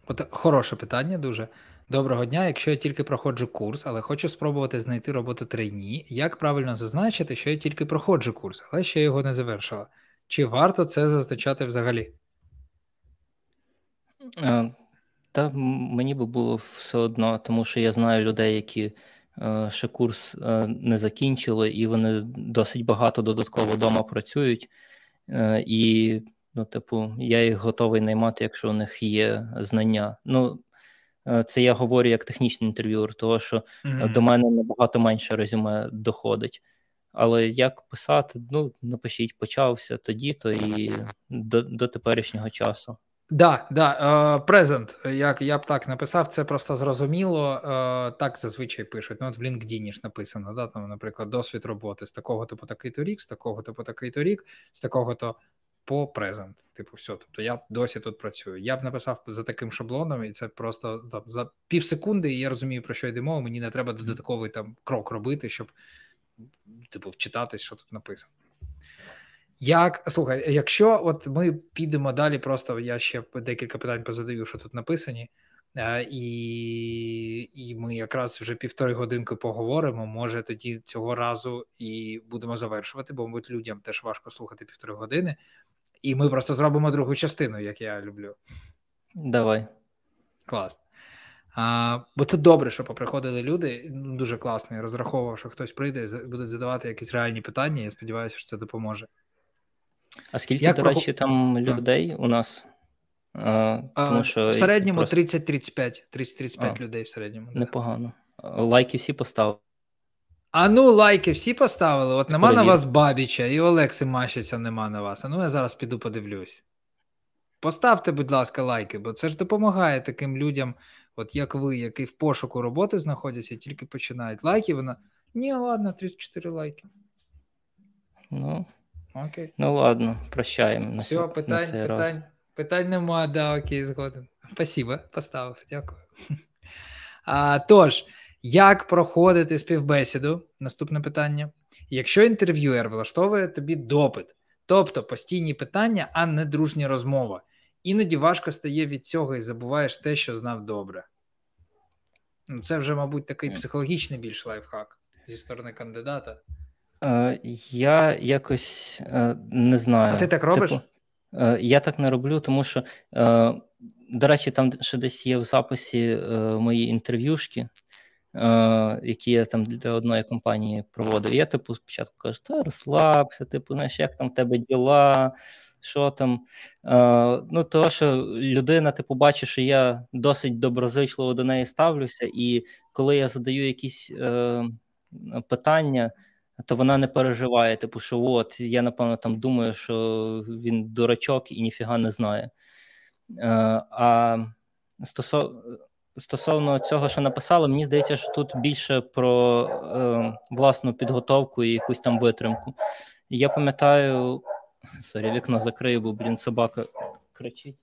от Хороше питання дуже. Доброго дня. Якщо я тільки проходжу курс, але хочу спробувати знайти роботу трейні, як правильно зазначити, що я тільки проходжу курс, але ще його не завершила? Чи варто це зазначати взагалі? Е, та мені би було все одно, тому що я знаю людей, які е, ще курс е, не закінчили, і вони досить багато додатково вдома працюють. І, ну, типу, я їх готовий наймати, якщо у них є знання. Ну, це я говорю як технічний інтерв'юер, того що mm-hmm. до мене набагато менше резюме доходить. Але як писати, ну напишіть, почався тоді-то і до, до теперішнього часу. Да, да, презент, як я б так написав, це просто зрозуміло. Е, так зазвичай пишуть. Ну, от в LinkedIn ж написано, да, там, наприклад, досвід роботи з такого типу такий-то рік, з такого типу такий-то рік, з такого-то по презент. Типу, все. Тобто я досі тут працюю. Я б написав за таким шаблоном, і це просто там, за пів секунди, і я розумію, про що йде мова. Мені не треба додатковий там крок робити, щоб типу вчитатись, що тут написано. Як слухай, якщо от ми підемо далі, просто я ще декілька питань позадаю, що тут написані, е, і і ми якраз вже півтори годинки поговоримо. Може тоді цього разу і будемо завершувати, бо мабуть людям теж важко слухати півтори години, і ми просто зробимо другу частину, як я люблю. Давай. Клас. А, Бо це добре, що поприходили люди. Ну, Дуже класно. Я розраховував, що хтось прийде і будуть задавати якісь реальні питання. Я сподіваюся, що це допоможе. А скільки, Як до речі, там людей у нас? А, тому що В середньому просто... 30-35 30-35 людей в середньому. Непогано. Лайки всі поставили. А ну, лайки всі поставили. От нема Привіт. на вас Бабіча, і Олекси Мащиця нема на вас. А ну я зараз піду подивлюсь. Поставте, будь ласка, лайки, бо це ж допомагає таким людям, от як ви, які в пошуку роботи знаходяться, тільки починають. Лайки, вона. Ні, ладно, 34 лайки. Ну, Окей. Ну ладно, прощаємо. На Все, на питань, цей питань, раз. питань нема, да, окей, згоден. Спасибо, поставив, дякую. А, Тож, як проходити співбесіду? Наступне питання. Якщо інтерв'юер влаштовує тобі допит, тобто постійні питання, а не дружня розмова. Іноді важко стає від цього і забуваєш те, що знав добре. Ну, Це вже, мабуть, такий психологічний більш лайфхак зі сторони кандидата. Е, я якось е, не знаю. А ти так робиш? Типу, е, я так не роблю, тому що, до речі, там ще десь є в записі мої інтерв'юшки, які я там для одної компанії проводив. я, типу, спочатку кажу, та розслабся, типу, знаєш, як там в тебе діла, що там. Ну, того, що людина, типу, бачить, що я досить доброзичливо до неї ставлюся, і коли я задаю якісь питання то вона не переживає, типу, що от я напевно там думаю, що він дурачок і ніфіга не знає. Е, а стосовно цього, що написали, мені здається, що тут більше про е, власну підготовку і якусь там витримку. Я пам'ятаю, sorry, вікно закрию, бо блін, собака кричить.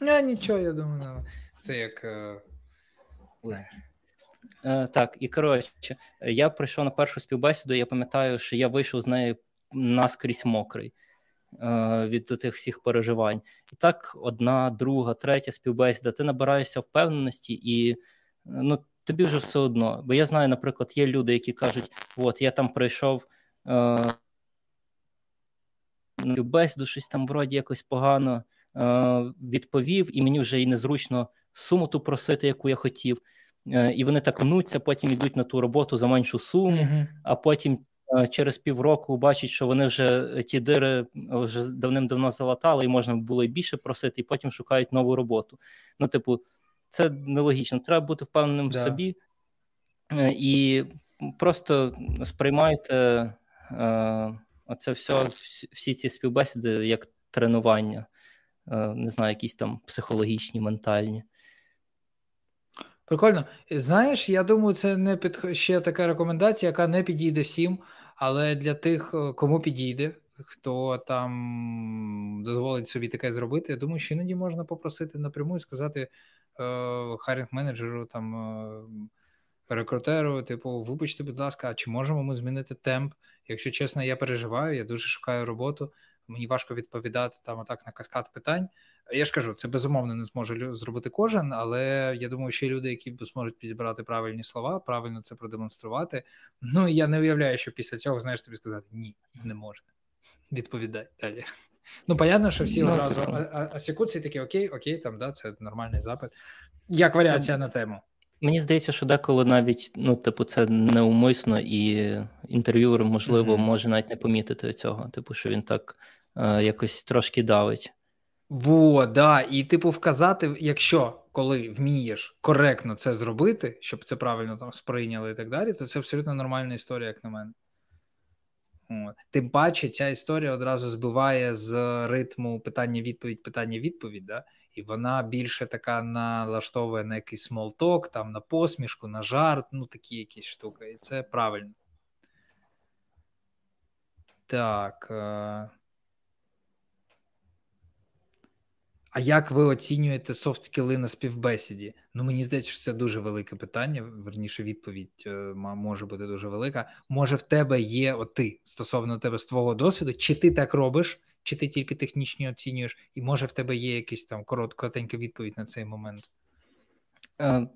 Не, нічого, я думаю, це як. Е... Е, Так, і коротше, я прийшов на першу співбесіду. Я пам'ятаю, що я вийшов з нею наскрізь мокрий е, від тих всіх переживань. І так, одна, друга, третя співбесіда. Ти набираєшся впевненості, і ну, тобі вже все одно. Бо я знаю, наприклад, є люди, які кажуть: от я там прийшов. Е, Бесіду щось там вроді якось погано відповів, і мені вже і незручно суму ту просити, яку я хотів. І вони так мнуться, потім йдуть на ту роботу за меншу суму, mm-hmm. а потім через півроку бачать, що вони вже ті дири вже давним-давно залатали, і можна було і більше просити, і потім шукають нову роботу. Ну, типу, це нелогічно. Треба бути впевненим да. в собі і просто сприймайте е, оце все, всі ці співбесіди як тренування, е, не знаю, якісь там психологічні, ментальні. Прикольно. Знаєш, я думаю, це не під ще така рекомендація, яка не підійде всім, але для тих, е, кому підійде, хто там дозволить собі таке зробити, я думаю, що іноді можна попросити напряму і сказати е, харінг менеджеру там. Е, рекрутеру, типу, вибачте, будь ласка, а чи можемо ми змінити темп? Якщо чесно, я переживаю, я дуже шукаю роботу. Мені важко відповідати там отак на каскад питань. Я ж кажу, це безумовно не зможе зробити кожен, але я думаю, що є люди, які зможуть підібрати правильні слова, правильно це продемонструвати. Ну я не уявляю, що після цього знаєш тобі сказати ні, не можна. Відповідай далі. Ну, понятно, що всі ну, одразу асікуться такі окей, окей, там да, це нормальний запит. Як варіація на тему. Мені здається, що деколи навіть ну, типу, це неумисно, і інтерв'юер, можливо, mm-hmm. може навіть не помітити цього, типу, що він так е, якось трошки давить. Во, да, і типу вказати, якщо коли вмієш коректно це зробити, щоб це правильно там сприйняли і так далі, то це абсолютно нормальна історія, як на мене. Тим паче, ця історія одразу збиває з ритму питання-відповідь, питання-відповідь. Да? і вона більше така налаштовує на якийсь small talk, там на посмішку, на жарт, ну такі якісь штуки. І це правильно. Так. Е, а як ви оцінюєте софт скіли на співбесіді? Ну, мені здається, що це дуже велике питання. Верніше, відповідь е, може бути дуже велика. Може, в тебе є от ти стосовно тебе з твого досвіду, чи ти так робиш, чи ти тільки технічні оцінюєш, і може в тебе є якийсь там коротка відповідь на цей момент? Е,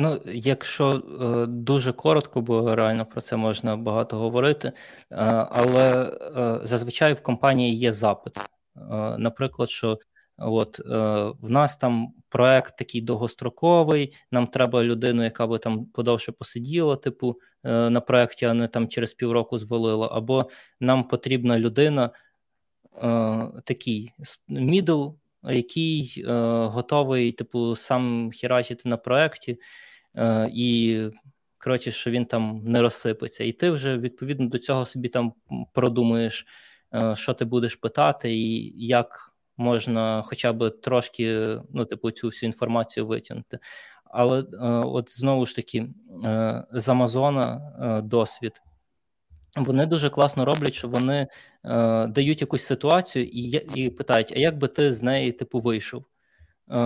Ну, якщо е, дуже коротко, бо реально про це можна багато говорити, е, але е, зазвичай в компанії є запит. Е, наприклад, що от е, в нас там проект такий довгостроковий, нам треба людину, яка би там подовше посиділа, типу, на проєкті, а не там через півроку звалила, або нам потрібна людина. Е, такий мідл, який е, готовий, типу, сам херачити на проєкті, е, і коротше, що він там не розсипеться. І ти вже відповідно до цього собі там продумуєш, що ти будеш питати, і як можна хоча б трошки ну, типу, цю всю інформацію витягнути. Але от знову ж таки, з Амазона досвід. Вони дуже класно роблять, що вони е, дають якусь ситуацію і і питають: а як би ти з неї типу вийшов? Е,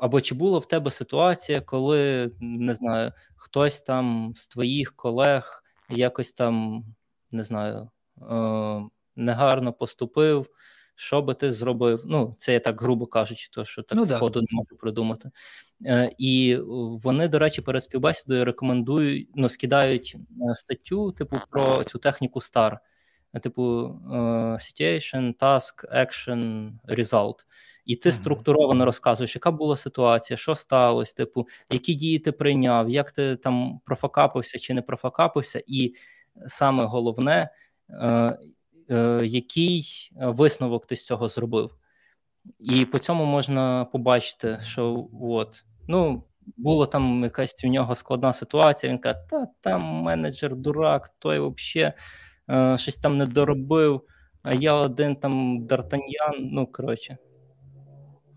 Або чи була в тебе ситуація, коли не знаю, хтось там з твоїх колег якось там не знаю, е, негарно поступив? Що би ти зробив? Ну, це я так грубо кажучи, то що так ну, сходу не можу придумати. Е, І вони, до речі, перед співбесідою рекомендують, ну, скидають е, статтю, типу, про цю техніку STAR, е, типу Situation, Task, Action, Result. І ти структуровано розказуєш, яка була ситуація, що сталося, типу, які дії ти прийняв, як ти там профакапився чи не профакапився, і саме головне, Е, який е, висновок ти з цього зробив. І по цьому можна побачити, що от, ну, була там якась у нього складна ситуація. Він каже, та там менеджер дурак, той взагалі е, щось там не доробив, а я один там Д'Артаньян, ну коротше.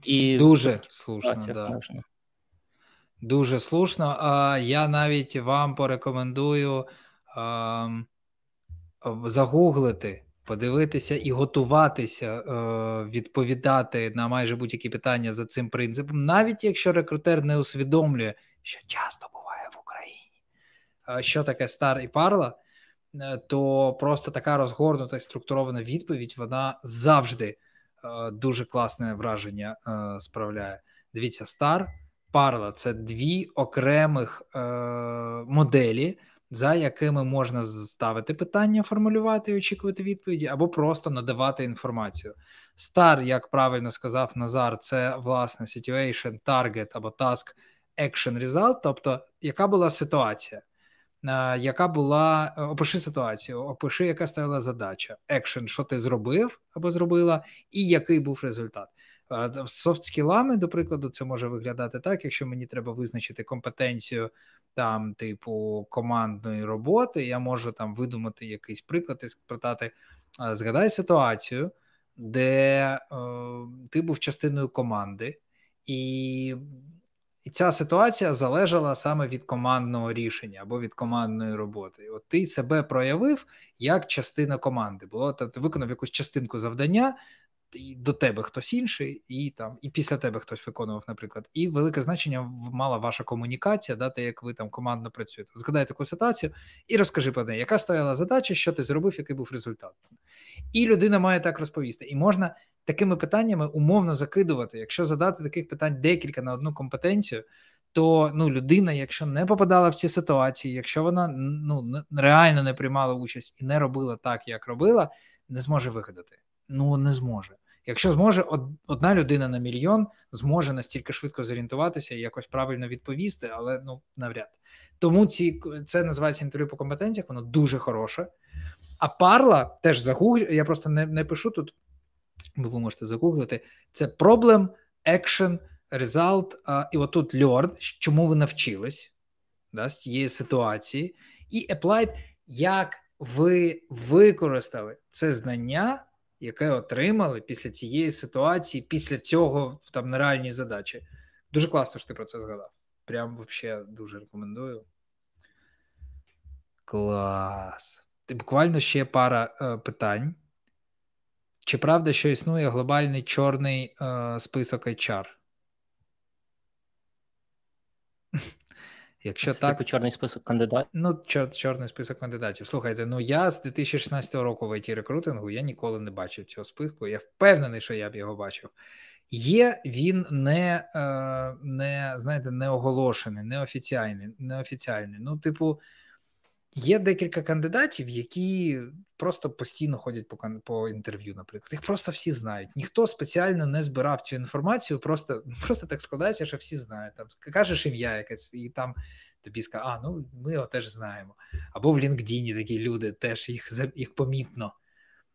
І Дуже слушно, да. можна. Дуже слушно. А я навіть вам порекомендую а, загуглити подивитися і готуватися е, відповідати на майже будь-які питання за цим принципом, навіть якщо рекрутер не усвідомлює, що часто буває в Україні, що таке стар і парла, е, то просто така розгорнута і структурована відповідь вона завжди е, дуже класне враження справляє. Дивіться, стар. Парла це дві окремих моделі, за якими можна ставити питання, формулювати і очікувати відповіді, або просто надавати інформацію. Стар, як правильно сказав Назар, це власне situation, target або task, action, result, тобто яка була ситуація, яка була опиши ситуацію, опиши, яка стояла задача, action, що ти зробив або зробила, і який був результат. Софт-скілами, до прикладу, це може виглядати так, якщо мені треба визначити компетенцію там, типу, командної роботи, я можу там видумати якийсь приклад і спитати: згадай ситуацію, де е, ти був частиною команди, і і ця ситуація залежала саме від командного рішення або від командної роботи. От ти себе проявив як частина команди. Було тобто ти виконав якусь частинку завдання, до тебе хтось інший, і там, і після тебе хтось виконував, наприклад, і велике значення мала ваша комунікація, да, те, як ви там командно працюєте. Згадай таку ситуацію і розкажи про неї, яка стояла задача, що ти зробив, який був результат. І людина має так розповісти. І можна такими питаннями умовно закидувати. Якщо задати таких питань декілька на одну компетенцію, то ну, людина, якщо не попадала в ці ситуації, якщо вона ну, реально не приймала участь і не робила так, як робила, не зможе вигадати. Ну не зможе. Якщо зможе, одна людина на мільйон зможе настільки швидко зорієнтуватися і якось правильно відповісти, але ну навряд. Тому ці це називається інтерв'ю по компетенціях, воно дуже хороше. А парла теж загуглю, я просто не не пишу тут, бо ви можете загуглити. Це problem, action, result, а, і отут learn, чому ви навчились да, з цієї ситуації, і applied, як ви використали це знання яке отримали після цієї ситуації, після цього там на реальній задачі. Дуже класно, що ти про це згадав. Прям вообще дуже рекомендую. Клас. Буквально ще пара е, питань. Чи правда, що існує глобальний чорний е, список HR? Якщо Це так, типу чорний список кандидатів? Ну, чор, чорний список кандидатів. Слухайте, ну я з 2016 року в it рекрутингу я ніколи не бачив цього списку. Я впевнений, що я б його бачив. Є він не е, не знаєте, не оголошений, неофіційний. неофіційний. Ну, типу, є декілька кандидатів, які просто постійно ходять по по інтерв'ю, наприклад. Їх просто всі знають. Ніхто спеціально не збирав цю інформацію, просто просто так складається, що всі знають. Там Кажеш ім'я якесь, і там тобі скажуть, а ну ми його теж знаємо. Або в LinkedIn такі люди теж їх їх помітно.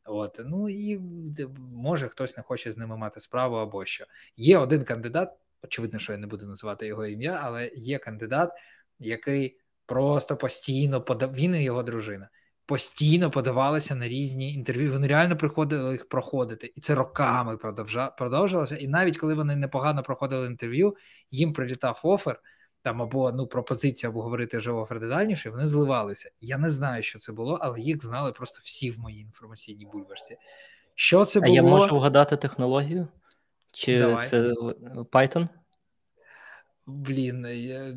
От, ну і може хтось не хоче з ними мати справу або що. Є один кандидат, очевидно, що я не буду називати його ім'я, але є кандидат, який просто постійно подав, він і його дружина постійно подавалися на різні інтерв'ю. Вони реально приходили їх проходити, і це роками продовжувалося. І навіть коли вони непогано проходили інтерв'ю, їм прилітав офер там або ну пропозиція або говорити вже офер детальніше, вони зливалися. Я не знаю, що це було, але їх знали просто всі в моїй інформаційній бульбашці. Що це було? А я можу вгадати технологію? Чи Давай. це Python? Блін,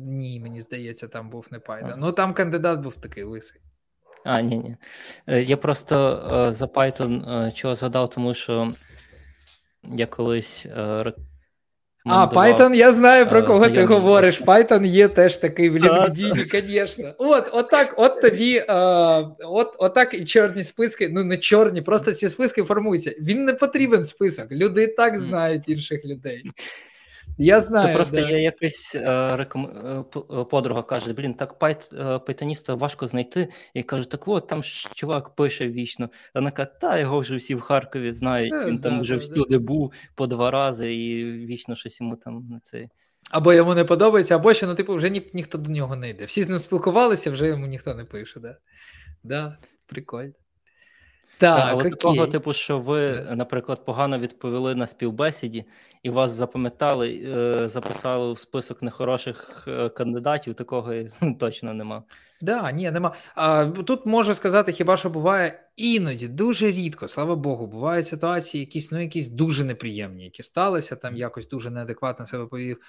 ні, мені здається, там був не Python. Ну там кандидат був такий лисий. А, ні, ні. Е, я просто е, за Python е, чого згадав, тому що я колись. А, Python, я знаю, про кого знайомі. ти говориш. Python є теж такий в LinkedIn, звісно. От, отак, от тобі, от, отак і чорні списки, ну не чорні, просто ці списки формуються. Він не потрібен список. Люди і так знають інших людей. Я знаю. То просто да. я якась е, реком... Е, е, подруга каже: блін, так пайт, пайтоніста важко знайти. І каже, так от там ж чувак пише вічно. Вона каже, та його вже всі в Харкові знають. Він да, там да, вже всюди був по два рази, і вічно щось йому там на цей. Або йому не подобається, або що ну, типу, вже ні, ніхто до нього не йде. Всі з ним спілкувалися, вже йому ніхто не пише. Да, да прикольно. Так, Але окей. такого, типу, що ви, наприклад, погано відповіли на співбесіді, і вас запам'ятали, е, записали в список нехороших е, кандидатів, такого точно нема. Да, ні, нема. А, Тут можу сказати, хіба що буває іноді, дуже рідко, слава Богу, бувають ситуації, якісь ну, якісь дуже неприємні, які сталися, там якось дуже неадекватно себе повів.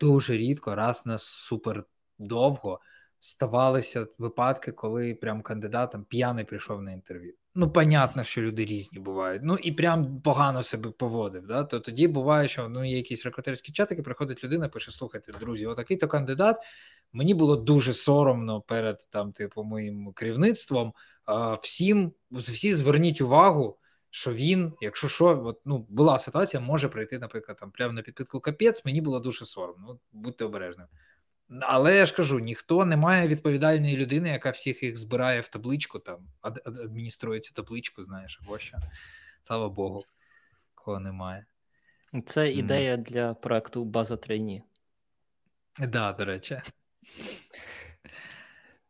Дуже рідко, раз на супер довго ставалися випадки, коли прям кандидатом п'яний прийшов на інтерв'ю ну, понятно, що люди різні бувають. Ну і прям погано себе поводив. Да? То тоді буває, що ну, є якісь рекрутерські чатики, приходить людина, пише: слухайте, друзі, отакий то кандидат. Мені було дуже соромно перед там, типу, моїм керівництвом. Всім всі зверніть увагу, що він, якщо що, от, ну, була ситуація, може прийти, наприклад, там прямо на підпитку капець, мені було дуже соромно. Будьте обережними. Але я ж кажу: ніхто не має відповідальної людини, яка всіх їх збирає в табличку, там адмініструє цю табличку, знаєш, або що. Слава Богу, кого немає. Це ідея mm. для проекту База трейні. Так, да, до речі.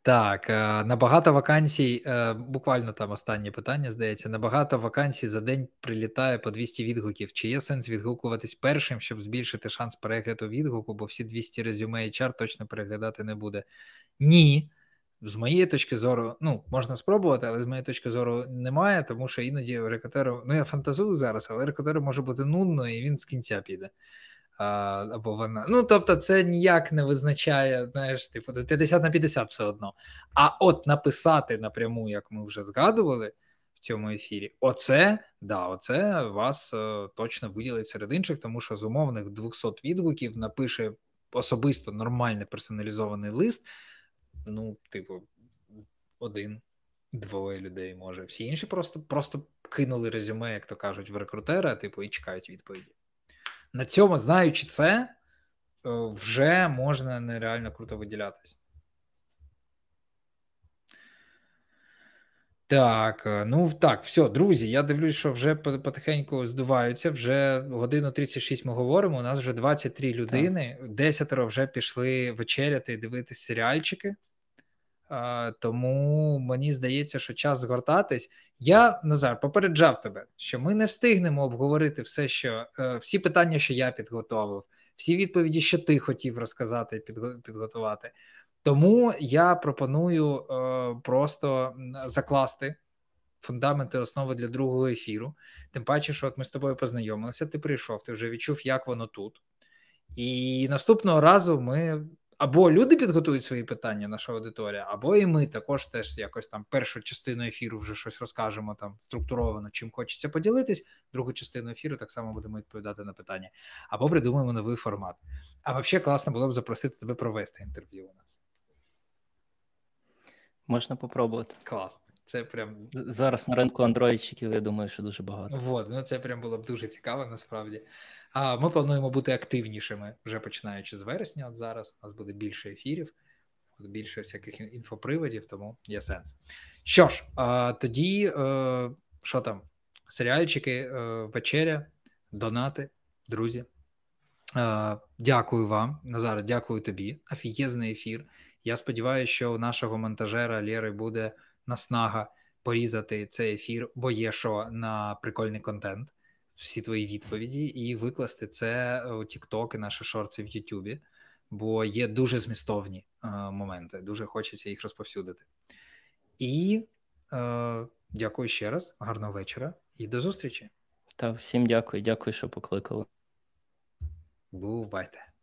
Так, е, набагато вакансій, е, буквально там останнє питання, здається, набагато вакансій за день прилітає по 200 відгуків. Чи є сенс відгукуватись першим, щоб збільшити шанс перегляду відгуку, бо всі 200 резюме HR точно переглядати не буде? Ні. З моєї точки зору, ну, можна спробувати, але з моєї точки зору немає, тому що іноді рекрутеру, ну я фантазую зараз, але рекрутеру може бути нудно, і він з кінця піде або вона. Ну, тобто, це ніяк не визначає, знаєш, типу, 50 на 50 все одно. А от написати напряму, як ми вже згадували в цьому ефірі, оце, да, оце вас е, точно виділить серед інших, тому що з умовних 200 відгуків напише особисто нормальний персоналізований лист. Ну, типу, один. Двоє людей може. Всі інші просто просто кинули резюме, як то кажуть, в рекрутера, типу, і чекають відповіді на цьому, знаючи це, е, вже можна нереально круто виділятися. Так, е, ну так, все, друзі. Я дивлюсь, що вже потихеньку здуваються. Вже годину 36 ми говоримо. У нас вже 23 людини, десятеро вже пішли вечеряти і дивитися серіальчики. Тому мені здається, що час згортатись. Я Назар попереджав тебе, що ми не встигнемо обговорити все, що е, всі питання, що я підготовив, всі відповіді, що ти хотів розказати і підготувати. Тому я пропоную е, просто закласти фундаменти основи для другого ефіру. Тим паче, що от ми з тобою познайомилися, ти прийшов, ти вже відчув, як воно тут. І наступного разу ми або люди підготують свої питання, наша аудиторія, або і ми також теж якось там першу частину ефіру вже щось розкажемо там структуровано, чим хочеться поділитись. Другу частину ефіру так само будемо відповідати на питання, або придумаємо новий формат. А взагалі класно було б запросити тебе провести інтерв'ю у нас. Можна попробувати. Клас. Це прям зараз на ринку андроїдчиків, я думаю, що дуже багато. Вот, ну це прям було б дуже цікаво, насправді. А ми плануємо бути активнішими вже починаючи з вересня. От зараз у нас буде більше ефірів, більше всяких інфоприводів, тому є сенс. Що ж, а, тоді е, що там? Серіальчики, е, вечеря, донати, друзі. Е, дякую вам, Назаре, дякую тобі. Офігезний ефір. Я сподіваюся, що у нашого монтажера Лєри буде наснага порізати цей ефір, бо є що на прикольний контент, всі твої відповіді, і викласти це у TikTok і наші шорти в Ютубі, бо є дуже змістовні е, моменти. Дуже хочеться їх розповсюдити. І е, дякую ще раз, гарного вечора і до зустрічі. Та всім дякую, дякую, що покликали. Бувайте.